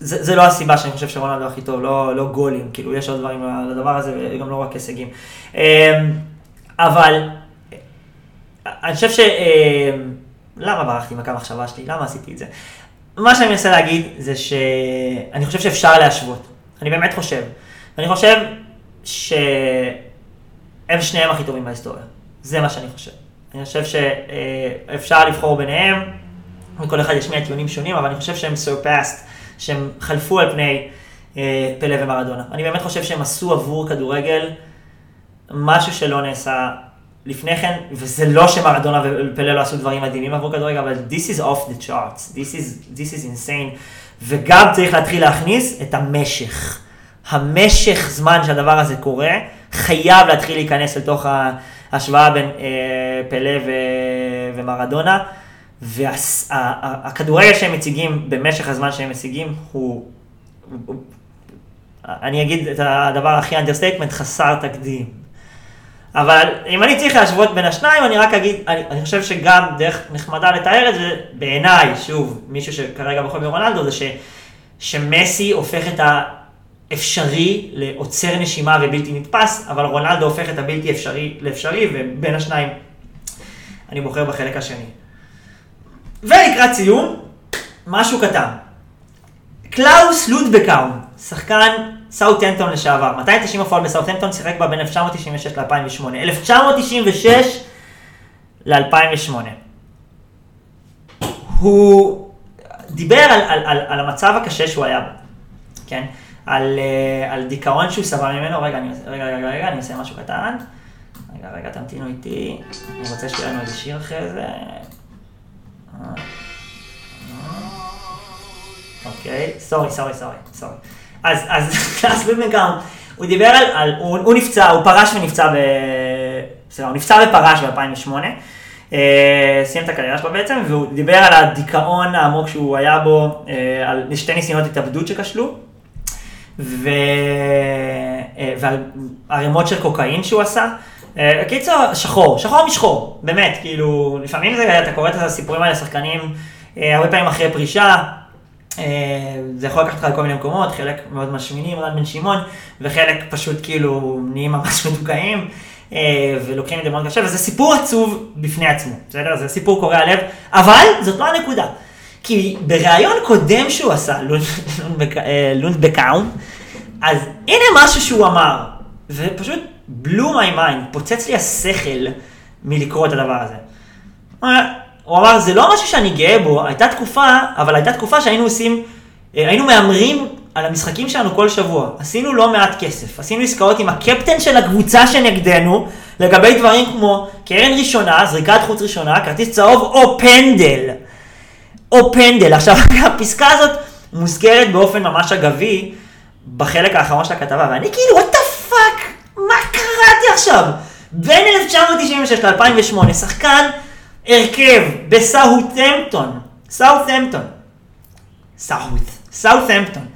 זה, זה לא הסיבה שאני חושב שרונלדו הכי טוב, לא, לא גולים, כאילו, יש עוד דברים לדבר הזה, וגם לא רק הישגים. אה, אבל, אני חושב ש... אה, למה ברחתי הקו המחשבה שלי? למה עשיתי את זה? מה שאני מנסה להגיד זה שאני חושב שאפשר להשוות. אני באמת חושב. אני חושב שהם שניהם הכי טובים בהיסטוריה. זה מה שאני חושב. אני חושב שאפשר לבחור ביניהם, וכל אחד ישמיע טיעונים שונים, אבל אני חושב שהם surpassed, שהם חלפו על פני אה, פלא ומרדונה. אני באמת חושב שהם עשו עבור כדורגל משהו שלא נעשה לפני כן, וזה לא שמרדונה ופלא לא עשו דברים מדהימים עבור כדורגל, אבל this is off the charts, this is, this is insane, וגם צריך להתחיל להכניס את המשך. המשך זמן שהדבר הזה קורה, חייב להתחיל להיכנס לתוך ההשוואה בין אה, פלה ו, ומרדונה, והכדורגל שהם מציגים במשך הזמן שהם מציגים הוא, אני אגיד את הדבר הכי understatement, חסר תקדים. אבל אם אני צריך להשוות בין השניים, אני רק אגיד, אני, אני חושב שגם דרך נחמדה לתאר את זה, בעיניי, שוב, מישהו שכרגע בוחר ברונלדו, זה ש, שמסי הופך את האפשרי לעוצר נשימה ובלתי נתפס, אבל רונלדו הופך את הבלתי אפשרי לאפשרי, ובין השניים אני בוחר בחלק השני. ולקראת סיום, משהו קטן. קלאוס לונדקוואם, שחקן סאוטהמפטון לשעבר. 290 הופעות בסאוטהמפטון, שיחק בה בין 1996 ל-2008. 1996 ל-2008. הוא דיבר על, על, על, על המצב הקשה שהוא היה בו, כן? על, uh, על דיכאון שהוא סבל ממנו. רגע, אני, רגע, רגע, רגע, אני אעשה משהו קטן. רגע, רגע, תמתינו איתי. אני רוצה שיהיה לנו איזה שיר אחרי זה. אוקיי, סורי, סורי, סורי, סורי. אז, אז קלאס לודמנקאום, הוא דיבר על, על הוא, הוא נפצע, הוא פרש ונפצע ב... בסדר, הוא נפצע ופרש ב-2008. אה, סיים את הקריירה שלו בעצם, והוא דיבר על הדיכאון העמוק שהוא היה בו, אה, על שתי ניסיונות התאבדות שכשלו, ו... אה, ועל ערימות של קוקאין שהוא עשה. קיצור, שחור, שחור משחור, באמת, כאילו, לפעמים זה, אתה קורא את הסיפורים האלה לשחקנים, הרבה פעמים אחרי פרישה, אה, זה יכול לקחת אותך לכל מיני מקומות, חלק מאוד משמינים, רן בן שמעון, וחלק פשוט כאילו נהיים ממש מדוכאים, אה, ולוקחים את זה מאוד קשה, וזה סיפור עצוב בפני עצמו, בסדר? זה סיפור קורע לב, אבל זאת לא הנקודה. כי בריאיון קודם שהוא עשה, לונדקוואם, אז הנה משהו שהוא אמר, ופשוט blew my mind, פוצץ לי השכל מלקרוא את הדבר הזה. הוא אמר, זה לא משהו שאני גאה בו, הייתה תקופה, אבל הייתה תקופה שהיינו עושים, אה, היינו מהמרים על המשחקים שלנו כל שבוע. עשינו לא מעט כסף. עשינו עסקאות עם הקפטן של הקבוצה שנגדנו, לגבי דברים כמו קרן ראשונה, זריקת חוץ ראשונה, כרטיס צהוב או פנדל. או פנדל. עכשיו, הפסקה הזאת מוזכרת באופן ממש אגבי בחלק האחרון של הכתבה, ואני כאילו, what the fuck? מה קראתי עכשיו? בין 1996 ל-2008, שחקן הרכב בסאוטהמפטון, סאוטהמפטון, סאוט, סאוטהמפטון,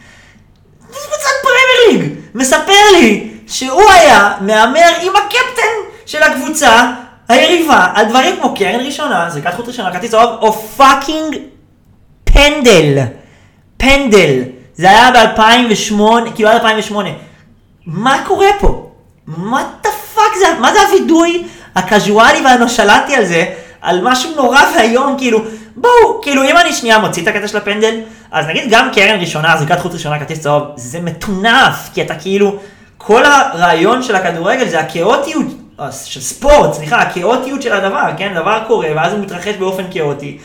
קבוצת פרמייר ליג, מספר לי שהוא היה מהמר עם הקפטן של הקבוצה היריבה על דברים כמו קרן ראשונה, זריקת חוץ ראשונה, כרטיס צהוב, או fucking פנדל, פנדל, זה היה ב-2008, כאילו עד 2008, מה קורה פה? מה the fuck זה, מה זה הווידוי הקזואלי והנושלנטי על זה? על משהו נורא ואיום, כאילו, בואו, כאילו, אם אני שנייה מוציא את הקטע של הפנדל, אז נגיד גם קרן ראשונה, זריקת חוץ ראשונה, כרטיס צהוב, זה מטונף, כי אתה כאילו, כל הרעיון של הכדורגל זה הכאוטיות, אה, של ספורט, סליחה, הכאוטיות של הדבר, כן, דבר קורה, ואז הוא מתרחש באופן כאוטי.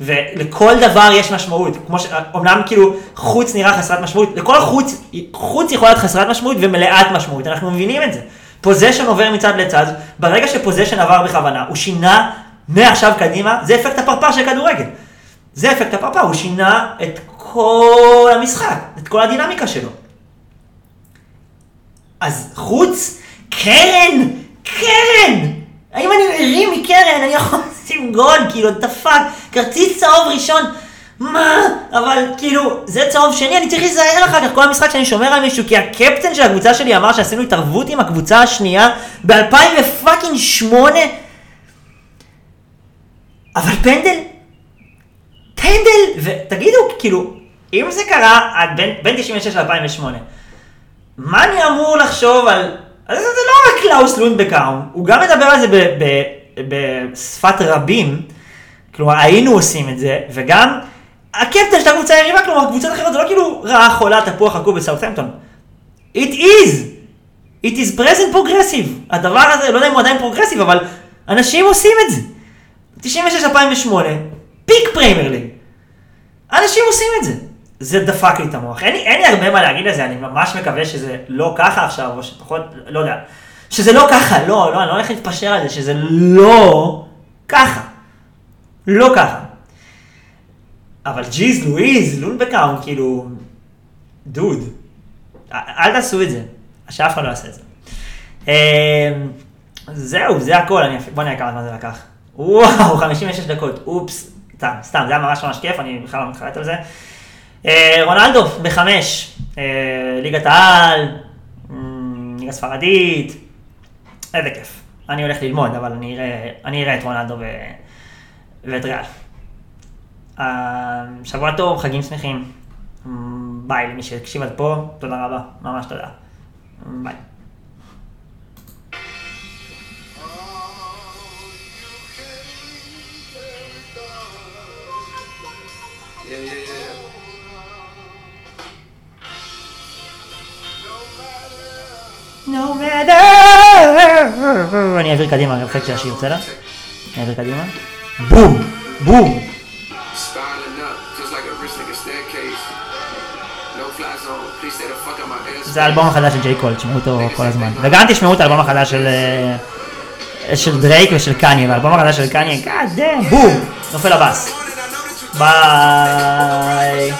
ולכל דבר יש משמעות, כמו ש... אמנם כאילו חוץ נראה חסרת משמעות, לכל חוץ, חוץ יכולה להיות חסרת משמעות ומלאת משמעות, אנחנו מבינים את זה. פוזיישן עובר מצד לצד, ברגע שפוזיישן עבר בכוונה, הוא שינה מעכשיו קדימה, זה אפקט הפרפר של כדורגל. זה אפקט הפאפה, הוא שינה את כל המשחק, את כל הדינמיקה שלו. אז חוץ, קרן, קרן! האם אני מרים מקרן, אני יכול לשים גול, כאילו, דפק, כרטיס צהוב ראשון, מה? אבל כאילו, זה צהוב שני, אני צריך להיזהר אחר כך. כל המשחק שאני שומר על מישהו, כי הקפטן של הקבוצה שלי אמר שעשינו התערבות עם הקבוצה השנייה ב-2008, אבל פנדל, פנדל, ותגידו, כאילו, אם זה קרה בין, בין 96 ל-2008, מה אני אמור לחשוב על... אז זה לא רק קלאוס לונדקוואם, הוא גם מדבר על זה בשפת רבים, כלומר היינו עושים את זה, וגם הקפטן של הקבוצה היריבה, כלומר קבוצות אחרות זה לא כאילו רעה חולה תפוח רקוב בסאוטהמפטון. It is! It is present progressive. הדבר הזה, לא יודע אם הוא עדיין progressive, אבל אנשים עושים את זה. 96-2008, peak פרמייר ליג. אנשים עושים את זה. זה דפק לי את המוח. אין לי, אין לי הרבה מה להגיד על זה, אני ממש מקווה שזה לא ככה עכשיו, או שפחות, לא יודע. שזה לא ככה, לא, לא, אני לא הולך להתפשר על זה, שזה לא ככה. לא ככה. אבל geez, Louise, לונדקוואם, כאילו, דוד, אל תעשו את זה, שאף אחד לא יעשה את זה. אמ, זהו, זה הכל, אני, בוא נראה כמה זמן זה לקח. וואו, 56 דקות, אופס, סתם, סתם, זה היה ממש ממש כיף, אני בכלל לא מתחרט על זה. אה, רונלדו, בחמש, אה, ליגת העל, אמ, ליגה ספרדית, איזה כיף. אני הולך ללמוד, אבל אני אראה, אני אראה את רונלדו ו... ואת ריאל. אה, שבוע טוב, חגים שמחים. ביי למי שהקשיב עד פה, תודה רבה, ממש תודה. ביי. Yeah, yeah, yeah. No matter. אני אעביר קדימה, אני חושב שהשיר, בסדר? אני אעביר קדימה. בום! בום! זה האלבום החדש של ג'יי קול, תשמעו אותו כל הזמן. וגם תשמעו את האלבום החדש של... אה, של דרייק ושל קניה, והאלבום החדש של קניה, god damn, בום! נופל הבאס. ביי.